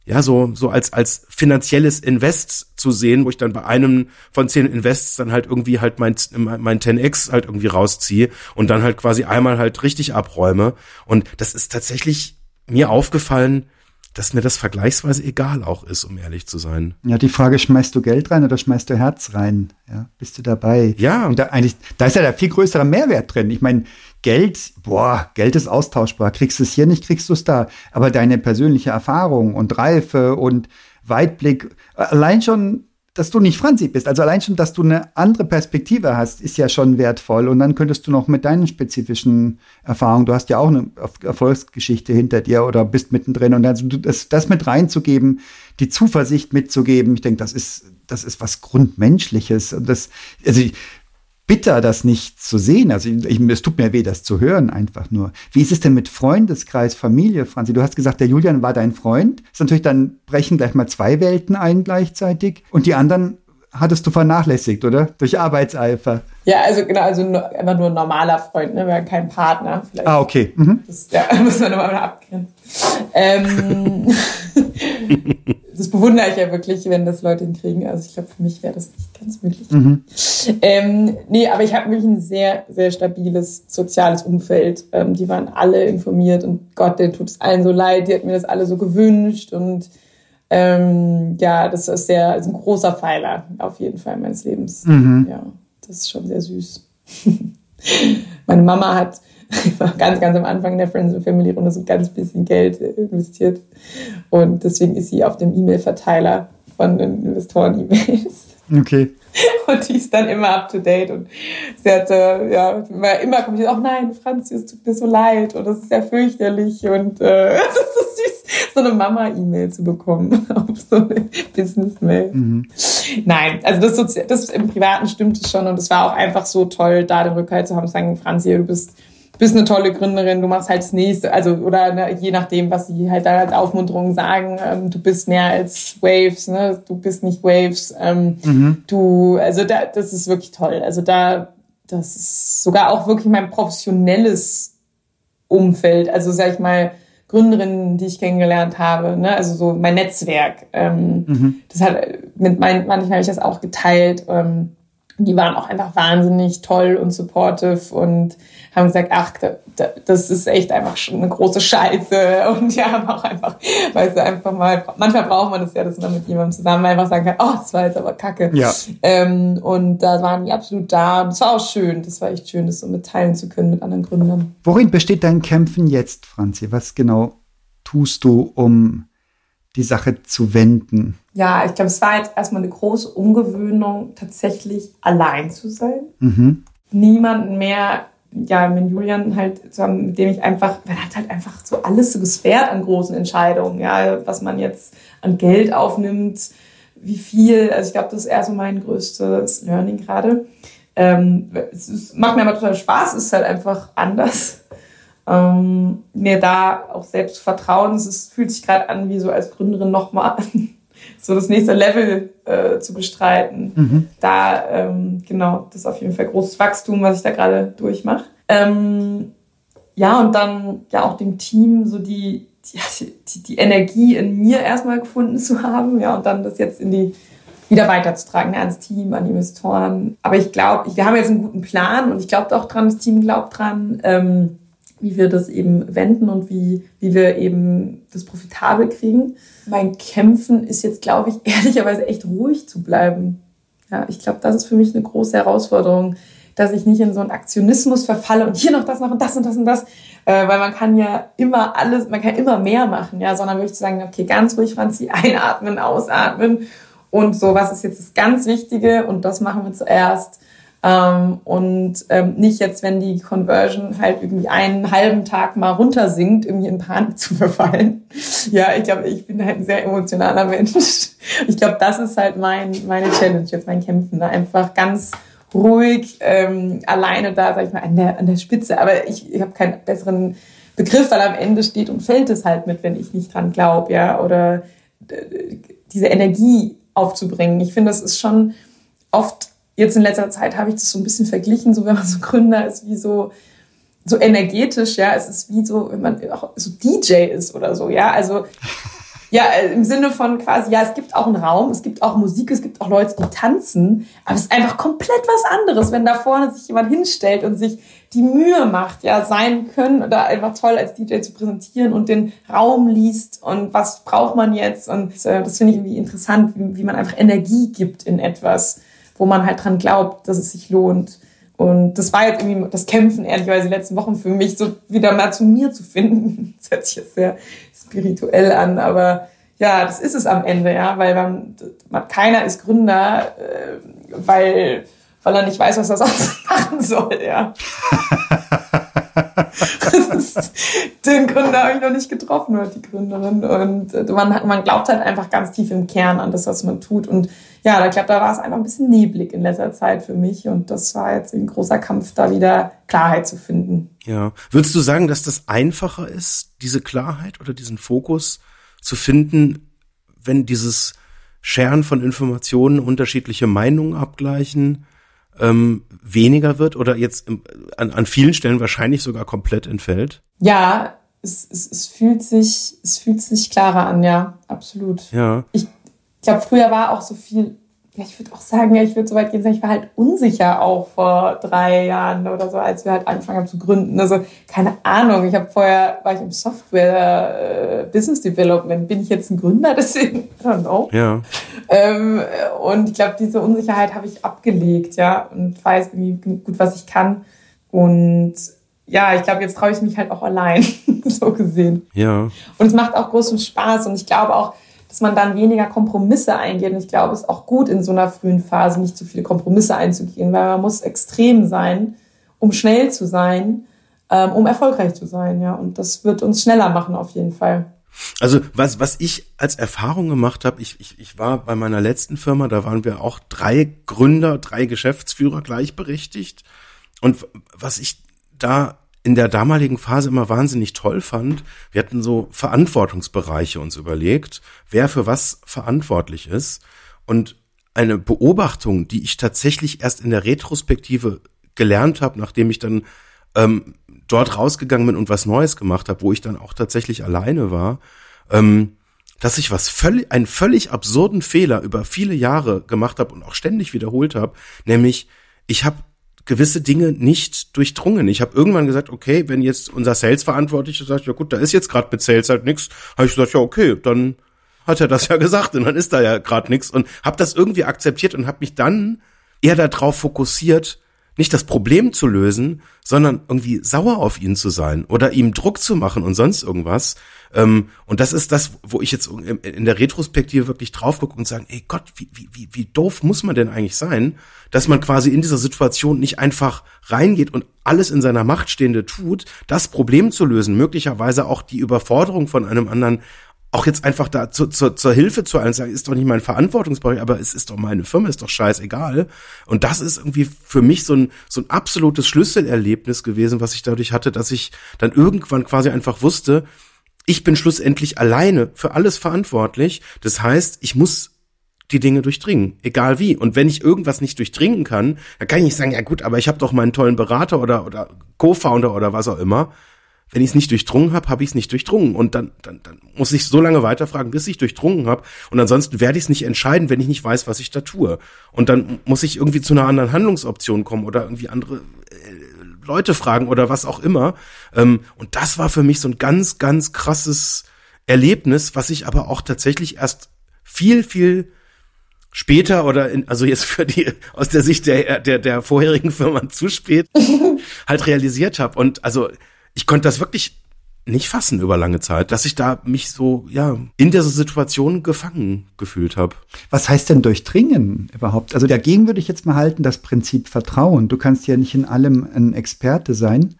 ja, so, so als, als finanzielles Invest zu sehen, wo ich dann bei einem von zehn Invests dann halt irgendwie halt mein, mein 10x halt irgendwie rausziehe und dann halt quasi einmal halt richtig abräume. Und das ist tatsächlich mir aufgefallen, dass mir das vergleichsweise egal auch ist, um ehrlich zu sein. Ja, die Frage, schmeißt du Geld rein oder schmeißt du Herz rein? Ja, bist du dabei? Ja. Und da, eigentlich, da ist ja der viel größere Mehrwert drin. Ich meine, Geld, boah, Geld ist austauschbar. Kriegst du es hier nicht, kriegst du es da. Aber deine persönliche Erfahrung und Reife und Weitblick, allein schon dass du nicht Franzi bist. Also allein schon, dass du eine andere Perspektive hast, ist ja schon wertvoll. Und dann könntest du noch mit deinen spezifischen Erfahrungen, du hast ja auch eine Erfolgsgeschichte hinter dir oder bist mittendrin. Und also das, das mit reinzugeben, die Zuversicht mitzugeben, ich denke, das ist, das ist was Grundmenschliches. Und das, also ich, bitter, das nicht zu sehen. Also ich, es tut mir weh, das zu hören, einfach nur. Wie ist es denn mit Freundeskreis, Familie, Franzi? Du hast gesagt, der Julian war dein Freund. Ist natürlich dann brechen gleich mal zwei Welten ein gleichzeitig. Und die anderen hattest du vernachlässigt, oder? Durch Arbeitseifer. Ja, also genau, also nur, einfach nur ein normaler Freund, ne? Wir haben keinen Partner. Vielleicht. Ah, okay. Mhm. Das, ja, muss man nochmal abgrenzen. Ähm, das bewundere ich ja wirklich, wenn das Leute hinkriegen. Also ich glaube, für mich wäre das nicht ganz möglich. Mhm. Ähm, nee, aber ich habe wirklich ein sehr, sehr stabiles soziales Umfeld. Ähm, die waren alle informiert und Gott, der tut es allen so leid. Die hat mir das alle so gewünscht und ähm, ja, das ist sehr, also ein großer Pfeiler auf jeden Fall meines Lebens. Mhm. Ja, das ist schon sehr süß. Meine Mama hat ganz, ganz am Anfang in der Friends and Family Runde so ein ganz bisschen Geld investiert. Und deswegen ist sie auf dem E-Mail-Verteiler von den Investoren-E-Mails. Okay. Und die ist dann immer up to date. Und sie hatte, ja, immer, immer kommt sie, oh nein, Franzi, es tut mir so leid und das ist ja fürchterlich. Und äh, das ist so süß, so eine Mama-E-Mail zu bekommen auf so eine Business-Mail. Mhm. Nein, also das, das im Privaten stimmt es schon und es war auch einfach so toll, da den Rückhalt zu haben, zu sagen, Franzi, du bist bist eine tolle Gründerin, du machst halt das nächste, also oder ne, je nachdem, was sie halt da als Aufmunterung sagen, ähm, du bist mehr als Waves, ne? du bist nicht Waves, ähm, mhm. du, also da, das ist wirklich toll. Also da, das ist sogar auch wirklich mein professionelles Umfeld, also sag ich mal, Gründerinnen, die ich kennengelernt habe, ne? also so mein Netzwerk. Ähm, mhm. Das hat mit meinen, manchmal habe ich das auch geteilt. Ähm, die waren auch einfach wahnsinnig toll und supportive und haben gesagt, ach, das ist echt einfach schon eine große Scheiße. Und ja, haben auch einfach, weißt du, einfach mal, manchmal braucht man das ja, dass man mit jemandem zusammen einfach sagen kann, oh, das war jetzt aber kacke. Ja. Ähm, und da waren die absolut da. Und das war auch schön. Das war echt schön, das so mitteilen zu können mit anderen Gründern. Worin besteht dein Kämpfen jetzt, Franzi? Was genau tust du, um die Sache zu wenden? Ja, ich glaube, es war jetzt erstmal eine große Umgewöhnung, tatsächlich allein zu sein. Mhm. Niemanden mehr, ja, mit Julian halt, zu haben, mit dem ich einfach, man hat halt einfach so alles so gesperrt an großen Entscheidungen, ja, was man jetzt an Geld aufnimmt, wie viel. Also ich glaube, das ist eher so mein größtes Learning gerade. Ähm, es macht mir aber total Spaß, es ist halt einfach anders ähm, mir da auch selbst vertrauen. Es fühlt sich gerade an, wie so als Gründerin nochmal so das nächste Level äh, zu bestreiten. Mhm. Da, ähm, genau, das ist auf jeden Fall großes Wachstum, was ich da gerade durchmache. Ähm, ja, und dann ja auch dem Team so die, die, die, die Energie in mir erstmal gefunden zu haben, ja, und dann das jetzt in die wieder weiterzutragen, ans Team, an die Investoren. Aber ich glaube, wir haben jetzt einen guten Plan und ich glaube auch dran, das Team glaubt dran. Ähm, wie wir das eben wenden und wie, wie wir eben das profitabel kriegen. Mein Kämpfen ist jetzt, glaube ich, ehrlicherweise echt ruhig zu bleiben. Ja, ich glaube, das ist für mich eine große Herausforderung, dass ich nicht in so einen Aktionismus verfalle und hier noch das noch und das und das und das, äh, weil man kann ja immer alles, man kann immer mehr machen, ja, sondern wirklich zu sagen, okay, ganz ruhig, Franzi, einatmen, ausatmen und so, was ist jetzt das ganz Wichtige und das machen wir zuerst ähm, und ähm, nicht jetzt, wenn die Conversion halt irgendwie einen halben Tag mal runtersinkt, irgendwie in Panik zu verfallen. Ja, ich glaube, ich bin halt ein sehr emotionaler Mensch. Ich glaube, das ist halt mein, meine Challenge, jetzt mein Kämpfen. Ne? Einfach ganz ruhig, ähm, alleine da, sag ich mal, an der, an der Spitze. Aber ich, ich habe keinen besseren Begriff, weil am Ende steht und fällt es halt mit, wenn ich nicht dran glaube, ja, oder äh, diese Energie aufzubringen. Ich finde, das ist schon oft jetzt in letzter Zeit habe ich das so ein bisschen verglichen, so wenn man so Gründer ist, wie so, so energetisch, ja, es ist wie so, wenn man auch so DJ ist oder so, ja, also, ja, im Sinne von quasi, ja, es gibt auch einen Raum, es gibt auch Musik, es gibt auch Leute, die tanzen, aber es ist einfach komplett was anderes, wenn da vorne sich jemand hinstellt und sich die Mühe macht, ja, sein können oder einfach toll als DJ zu präsentieren und den Raum liest und was braucht man jetzt und äh, das finde ich irgendwie interessant, wie, wie man einfach Energie gibt in etwas wo man halt dran glaubt, dass es sich lohnt. Und das war jetzt irgendwie das Kämpfen, ehrlicherweise, die letzten Wochen für mich, so wieder mal zu mir zu finden. Das hört sich jetzt sehr spirituell an, aber ja, das ist es am Ende, ja, weil man, man keiner ist Gründer, äh, weil, weil er nicht weiß, was er sonst machen soll, ja. den Gründer habe ich noch nicht getroffen oder die Gründerin. Und äh, man, man glaubt halt einfach ganz tief im Kern an das, was man tut. Und ja, ich glaube, da war es einfach ein bisschen neblig in letzter Zeit für mich. Und das war jetzt ein großer Kampf, da wieder Klarheit zu finden. Ja. Würdest du sagen, dass das einfacher ist, diese Klarheit oder diesen Fokus zu finden, wenn dieses Scheren von Informationen unterschiedliche Meinungen abgleichen? Ähm, weniger wird oder jetzt an, an vielen Stellen wahrscheinlich sogar komplett entfällt? Ja, es, es, es fühlt sich es fühlt sich klarer an, ja, absolut. Ja. Ich, ich glaube, früher war auch so viel ja, ich würde auch sagen, ja, ich würde so weit gehen, ich war halt unsicher auch vor drei Jahren oder so, als wir halt angefangen haben zu gründen. Also keine Ahnung. Ich habe vorher war ich im Software äh, Business Development. Bin ich jetzt ein Gründer? Deswegen, I don't know. Ja. Ähm, und ich glaube, diese Unsicherheit habe ich abgelegt, ja, und weiß irgendwie gut, was ich kann. Und ja, ich glaube, jetzt traue ich mich halt auch allein, so gesehen. Ja. Und es macht auch großen Spaß. Und ich glaube auch, dass man dann weniger Kompromisse eingeht. Und ich glaube, es ist auch gut in so einer frühen Phase nicht zu viele Kompromisse einzugehen, weil man muss extrem sein, um schnell zu sein, ähm, um erfolgreich zu sein. Ja, und das wird uns schneller machen auf jeden Fall. Also was, was ich als Erfahrung gemacht habe, ich, ich, ich war bei meiner letzten Firma, da waren wir auch drei Gründer, drei Geschäftsführer gleichberechtigt. Und was ich da in der damaligen Phase immer wahnsinnig toll fand, wir hatten so Verantwortungsbereiche uns überlegt, wer für was verantwortlich ist. Und eine Beobachtung, die ich tatsächlich erst in der Retrospektive gelernt habe, nachdem ich dann ähm, dort rausgegangen bin und was Neues gemacht habe, wo ich dann auch tatsächlich alleine war, ähm, dass ich was völlig, einen völlig absurden Fehler über viele Jahre gemacht habe und auch ständig wiederholt habe, nämlich ich habe gewisse Dinge nicht durchdrungen. Ich habe irgendwann gesagt, okay, wenn jetzt unser Sales-Verantwortlicher sagt, ja gut, da ist jetzt gerade mit Sales halt nix, habe ich gesagt, ja okay, dann hat er das ja gesagt und dann ist da ja gerade nix und habe das irgendwie akzeptiert und habe mich dann eher darauf fokussiert, nicht das Problem zu lösen, sondern irgendwie sauer auf ihn zu sein oder ihm Druck zu machen und sonst irgendwas. Ähm, und das ist das, wo ich jetzt in der Retrospektive wirklich drauf gucke und sagen, ey Gott, wie, wie, wie, wie doof muss man denn eigentlich sein, dass man quasi in dieser Situation nicht einfach reingeht und alles in seiner Macht Stehende tut, das Problem zu lösen, möglicherweise auch die Überforderung von einem anderen auch jetzt einfach da zu, zu, zur Hilfe zu allen sagen, ist doch nicht mein Verantwortungsbereich, aber es ist doch meine Firma, ist doch scheißegal. Und das ist irgendwie für mich so ein, so ein absolutes Schlüsselerlebnis gewesen, was ich dadurch hatte, dass ich dann irgendwann quasi einfach wusste, ich bin schlussendlich alleine für alles verantwortlich. Das heißt, ich muss die Dinge durchdringen, egal wie. Und wenn ich irgendwas nicht durchdringen kann, dann kann ich nicht sagen, ja gut, aber ich habe doch meinen tollen Berater oder, oder Co-Founder oder was auch immer wenn ich es nicht durchdrungen habe, habe ich es nicht durchdrungen. Und dann, dann, dann muss ich so lange weiterfragen, bis ich durchdrungen habe. Und ansonsten werde ich es nicht entscheiden, wenn ich nicht weiß, was ich da tue. Und dann muss ich irgendwie zu einer anderen Handlungsoption kommen oder irgendwie andere äh, Leute fragen oder was auch immer. Ähm, und das war für mich so ein ganz, ganz krasses Erlebnis, was ich aber auch tatsächlich erst viel, viel später oder in, also jetzt für die aus der Sicht der der der vorherigen Firma zu spät halt realisiert habe und also ich konnte das wirklich nicht fassen über lange Zeit, dass ich da mich so ja in dieser Situation gefangen gefühlt habe. Was heißt denn durchdringen überhaupt? Also dagegen würde ich jetzt mal halten das Prinzip Vertrauen. Du kannst ja nicht in allem ein Experte sein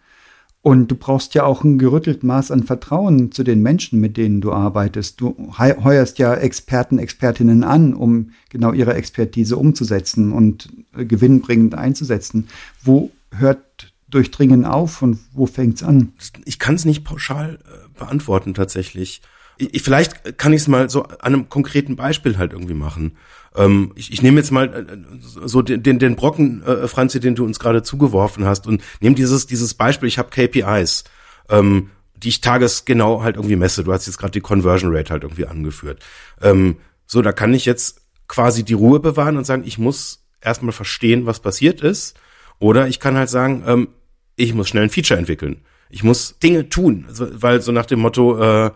und du brauchst ja auch ein gerüttelt Maß an Vertrauen zu den Menschen, mit denen du arbeitest. Du heuerst ja Experten, Expertinnen an, um genau ihre Expertise umzusetzen und äh, gewinnbringend einzusetzen. Wo hört Durchdringen auf und wo fängt's an? Ich kann es nicht pauschal äh, beantworten tatsächlich. Ich, vielleicht kann ich es mal so an einem konkreten Beispiel halt irgendwie machen. Ähm, ich, ich nehme jetzt mal äh, so den, den, den Brocken, äh, Franzi, den du uns gerade zugeworfen hast und nehme dieses, dieses Beispiel, ich habe KPIs, ähm, die ich tagesgenau halt irgendwie messe. Du hast jetzt gerade die Conversion Rate halt irgendwie angeführt. Ähm, so, da kann ich jetzt quasi die Ruhe bewahren und sagen, ich muss erstmal verstehen, was passiert ist. Oder ich kann halt sagen, ähm, ich muss schnell ein Feature entwickeln. Ich muss Dinge tun, weil so nach dem Motto äh,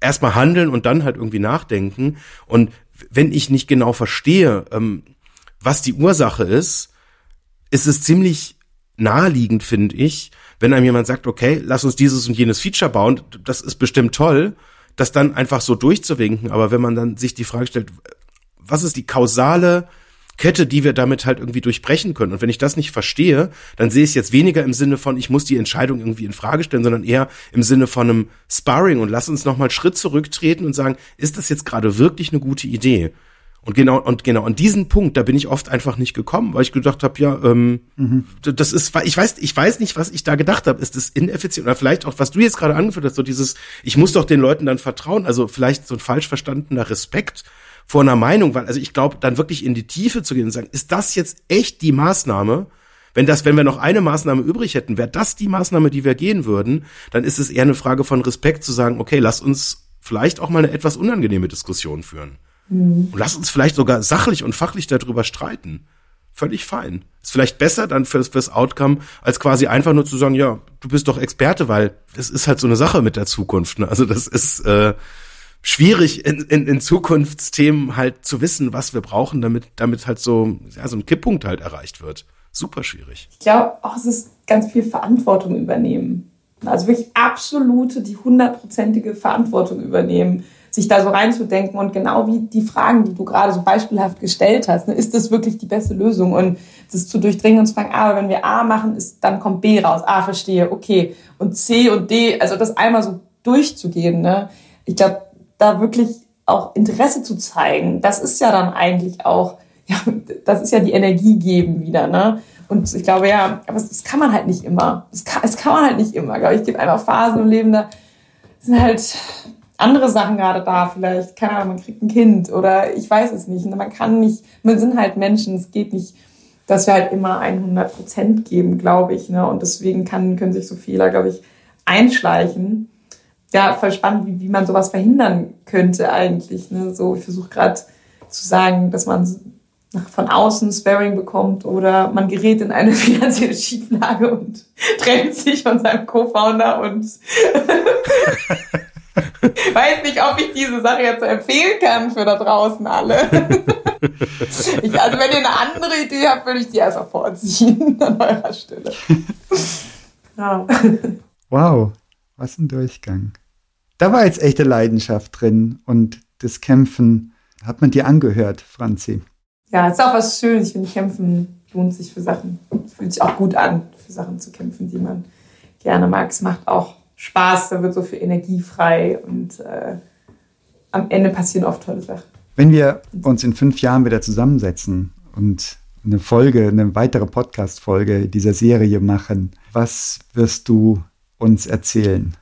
erstmal handeln und dann halt irgendwie nachdenken. Und wenn ich nicht genau verstehe, ähm, was die Ursache ist, ist es ziemlich naheliegend, finde ich, wenn einem jemand sagt, okay, lass uns dieses und jenes Feature bauen, das ist bestimmt toll, das dann einfach so durchzuwinken. Aber wenn man dann sich die Frage stellt, was ist die kausale Kette, die wir damit halt irgendwie durchbrechen können. Und wenn ich das nicht verstehe, dann sehe ich es jetzt weniger im Sinne von, ich muss die Entscheidung irgendwie in Frage stellen, sondern eher im Sinne von einem Sparring und lass uns nochmal Schritt zurücktreten und sagen, ist das jetzt gerade wirklich eine gute Idee? Und genau, und genau an diesen Punkt, da bin ich oft einfach nicht gekommen, weil ich gedacht habe, ja, ähm, mhm. das ist, ich weiß, ich weiß nicht, was ich da gedacht habe. Ist das ineffizient oder vielleicht auch, was du jetzt gerade angeführt hast, so dieses, ich muss doch den Leuten dann vertrauen, also vielleicht so ein falsch verstandener Respekt vor einer Meinung, weil also ich glaube, dann wirklich in die Tiefe zu gehen und sagen, ist das jetzt echt die Maßnahme? Wenn das, wenn wir noch eine Maßnahme übrig hätten, wäre das die Maßnahme, die wir gehen würden, dann ist es eher eine Frage von Respekt zu sagen, okay, lass uns vielleicht auch mal eine etwas unangenehme Diskussion führen. Mhm. Und lass uns vielleicht sogar sachlich und fachlich darüber streiten. Völlig fein. Ist vielleicht besser dann fürs, fürs Outcome, als quasi einfach nur zu sagen, ja, du bist doch Experte, weil das ist halt so eine Sache mit der Zukunft. Ne? Also das ist, äh, schwierig in, in, in Zukunftsthemen halt zu wissen, was wir brauchen, damit, damit halt so, ja, so ein Kipppunkt halt erreicht wird. Super schwierig. Ich glaube auch, es ist ganz viel Verantwortung übernehmen. Also wirklich absolute, die hundertprozentige Verantwortung übernehmen, sich da so reinzudenken und genau wie die Fragen, die du gerade so beispielhaft gestellt hast, ne, ist das wirklich die beste Lösung und das zu durchdringen und zu fragen, ah, aber wenn wir A machen, ist, dann kommt B raus. A, verstehe, okay. Und C und D, also das einmal so durchzugehen, ne? Ich glaube, da wirklich auch Interesse zu zeigen, das ist ja dann eigentlich auch, ja, das ist ja die Energie geben wieder, ne? Und ich glaube, ja, aber das kann man halt nicht immer. Das kann, das kann man halt nicht immer, glaube ich. Es gibt einfach Phasen im Leben, da sind halt andere Sachen gerade da, vielleicht, keine Ahnung, man kriegt ein Kind oder ich weiß es nicht. Man kann nicht, wir sind halt Menschen, es geht nicht, dass wir halt immer 100 Prozent geben, glaube ich, ne? Und deswegen kann, können sich so Fehler, glaube ich, einschleichen ja, voll spannend, wie, wie man sowas verhindern könnte eigentlich. Ne? So, ich versuche gerade zu sagen, dass man von außen Sparring bekommt oder man gerät in eine finanzielle Schieflage und trennt sich von seinem Co-Founder und weiß nicht, ob ich diese Sache jetzt empfehlen kann für da draußen alle. ich, also wenn ihr eine andere Idee habt, würde ich die erstmal vorziehen an eurer Stelle. Ja. Wow, was ein Durchgang da war jetzt echte Leidenschaft drin und das Kämpfen hat man dir angehört, Franzi. Ja, es ist auch was Schönes. Ich finde, Kämpfen lohnt sich für Sachen. Es fühlt sich auch gut an, für Sachen zu kämpfen, die man gerne mag. Es macht auch Spaß, da wird so viel Energie frei und äh, am Ende passieren oft tolle Sachen. Wenn wir uns in fünf Jahren wieder zusammensetzen und eine Folge, eine weitere Podcast-Folge dieser Serie machen, was wirst du uns erzählen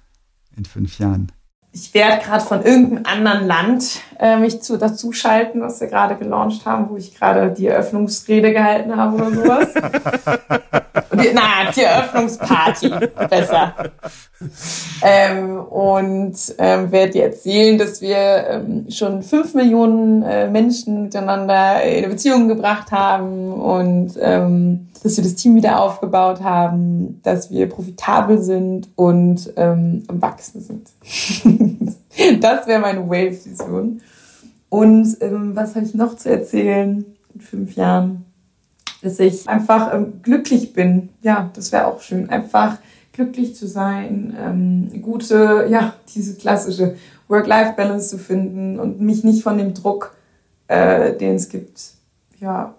in fünf Jahren? Ich werde gerade von irgendeinem anderen Land äh, mich zu, dazu schalten, was wir gerade gelauncht haben, wo ich gerade die Eröffnungsrede gehalten habe oder sowas. die, na, die Eröffnungsparty, besser. Ähm, und ähm, werde dir erzählen, dass wir ähm, schon fünf Millionen äh, Menschen miteinander in eine Beziehung gebracht haben und ähm, dass wir das Team wieder aufgebaut haben, dass wir profitabel sind und ähm, Wachsen sind. das wäre meine Wave-Vision. Und ähm, was habe ich noch zu erzählen in fünf Jahren? Dass ich einfach ähm, glücklich bin. Ja, das wäre auch schön. Einfach glücklich zu sein, ähm, gute, ja, diese klassische Work-Life-Balance zu finden und mich nicht von dem Druck, äh, den es gibt, ja,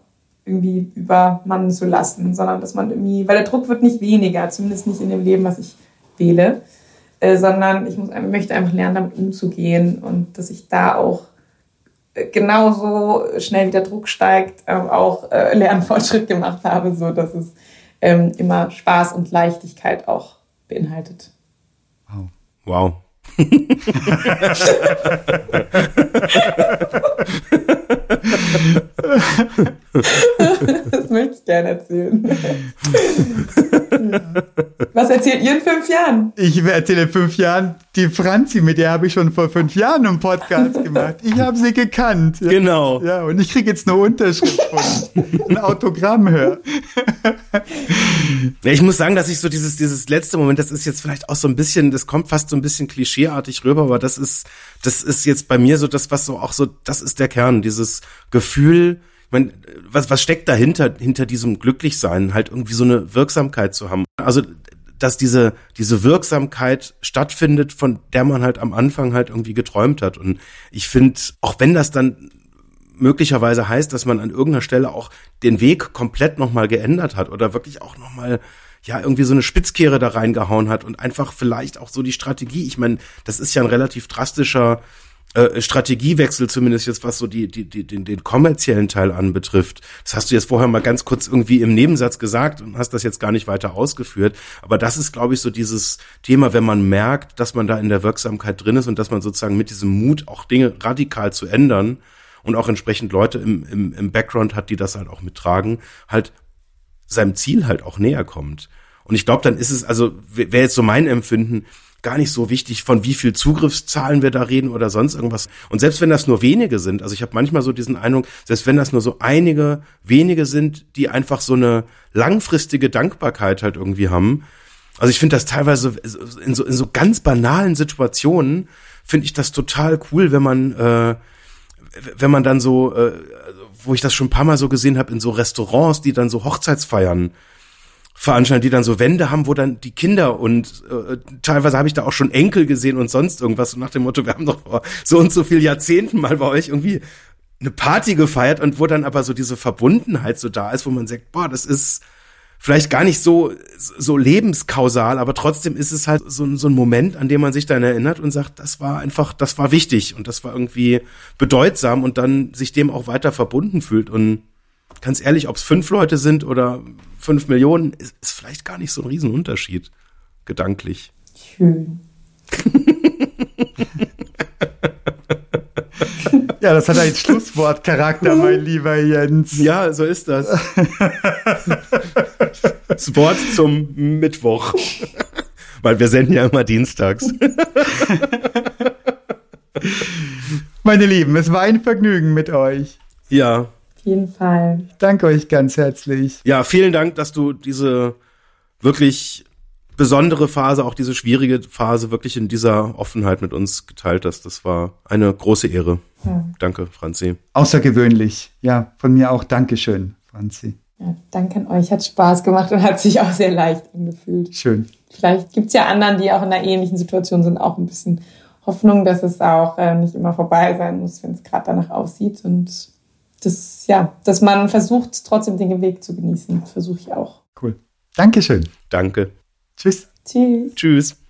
irgendwie übermannen zu lassen, sondern dass man irgendwie, weil der Druck wird nicht weniger, zumindest nicht in dem Leben, was ich wähle, äh, sondern ich muss, möchte einfach lernen, damit umzugehen und dass ich da auch äh, genauso schnell wie der Druck steigt, äh, auch äh, Lernfortschritt gemacht habe, so dass es ähm, immer Spaß und Leichtigkeit auch beinhaltet. Wow. Wow. das möchte ich gerne erzählen. Was erzählt ihr in fünf Jahren? Ich erzähle in fünf Jahren die Franzi, mit der habe ich schon vor fünf Jahren einen Podcast gemacht. Ich habe sie gekannt. Genau. Ja, und ich kriege jetzt eine Unterschrift von ein Autogramm höre. Ja, ich muss sagen, dass ich so dieses, dieses letzte Moment, das ist jetzt vielleicht auch so ein bisschen, das kommt fast so ein bisschen klischeeartig rüber, aber das ist, das ist jetzt bei mir so das, was so auch so, das ist der Kern, dieses Gefühl, meine, was, was steckt dahinter, hinter diesem Glücklichsein, halt irgendwie so eine Wirksamkeit zu haben? Also, dass diese, diese Wirksamkeit stattfindet, von der man halt am Anfang halt irgendwie geträumt hat. Und ich finde, auch wenn das dann möglicherweise heißt, dass man an irgendeiner Stelle auch den Weg komplett nochmal geändert hat oder wirklich auch nochmal ja irgendwie so eine Spitzkehre da reingehauen hat und einfach vielleicht auch so die Strategie. Ich meine, das ist ja ein relativ drastischer äh, Strategiewechsel, zumindest jetzt was so die, die, die, den, den kommerziellen Teil anbetrifft. Das hast du jetzt vorher mal ganz kurz irgendwie im Nebensatz gesagt und hast das jetzt gar nicht weiter ausgeführt. Aber das ist, glaube ich, so dieses Thema, wenn man merkt, dass man da in der Wirksamkeit drin ist und dass man sozusagen mit diesem Mut auch Dinge radikal zu ändern und auch entsprechend Leute im, im, im Background hat, die das halt auch mittragen, halt seinem Ziel halt auch näher kommt. Und ich glaube, dann ist es, also wäre jetzt so mein Empfinden, gar nicht so wichtig, von wie viel Zugriffszahlen wir da reden oder sonst irgendwas. Und selbst wenn das nur wenige sind, also ich habe manchmal so diesen Eindruck, selbst wenn das nur so einige wenige sind, die einfach so eine langfristige Dankbarkeit halt irgendwie haben. Also ich finde das teilweise in so, in so ganz banalen Situationen finde ich das total cool, wenn man äh, wenn man dann so, äh, wo ich das schon ein paar Mal so gesehen habe, in so Restaurants, die dann so Hochzeitsfeiern veranstalten, die dann so Wände haben, wo dann die Kinder und äh, teilweise habe ich da auch schon Enkel gesehen und sonst irgendwas und nach dem Motto, wir haben doch vor so und so viel Jahrzehnten mal bei euch irgendwie eine Party gefeiert und wo dann aber so diese Verbundenheit so da ist, wo man sagt, boah, das ist vielleicht gar nicht so, so lebenskausal, aber trotzdem ist es halt so, so ein Moment, an dem man sich dann erinnert und sagt, das war einfach, das war wichtig und das war irgendwie bedeutsam und dann sich dem auch weiter verbunden fühlt und ganz ehrlich, ob es fünf Leute sind oder fünf Millionen, ist, ist vielleicht gar nicht so ein Riesenunterschied, gedanklich. Schön. Ja, das hat ein Schlusswortcharakter, mein lieber Jens. Ja, so ist das. Das Wort zum Mittwoch. Weil wir senden ja immer dienstags. Meine Lieben, es war ein Vergnügen mit euch. Ja. Auf jeden Fall. Ich danke euch ganz herzlich. Ja, vielen Dank, dass du diese wirklich besondere Phase, auch diese schwierige Phase wirklich in dieser Offenheit mit uns geteilt hast. Das war eine große Ehre. Ja. Danke, Franzi. Außergewöhnlich. Ja, von mir auch Dankeschön, Franzi. Ja, danke an euch. Hat Spaß gemacht und hat sich auch sehr leicht angefühlt. Schön. Vielleicht gibt's ja anderen, die auch in einer ähnlichen Situation sind, auch ein bisschen Hoffnung, dass es auch äh, nicht immer vorbei sein muss, wenn es gerade danach aussieht. Und das, ja, dass man versucht, trotzdem den Weg zu genießen. Versuche ich auch. Cool. Dankeschön. Danke. Tschüss. Tschüss. Tschüss.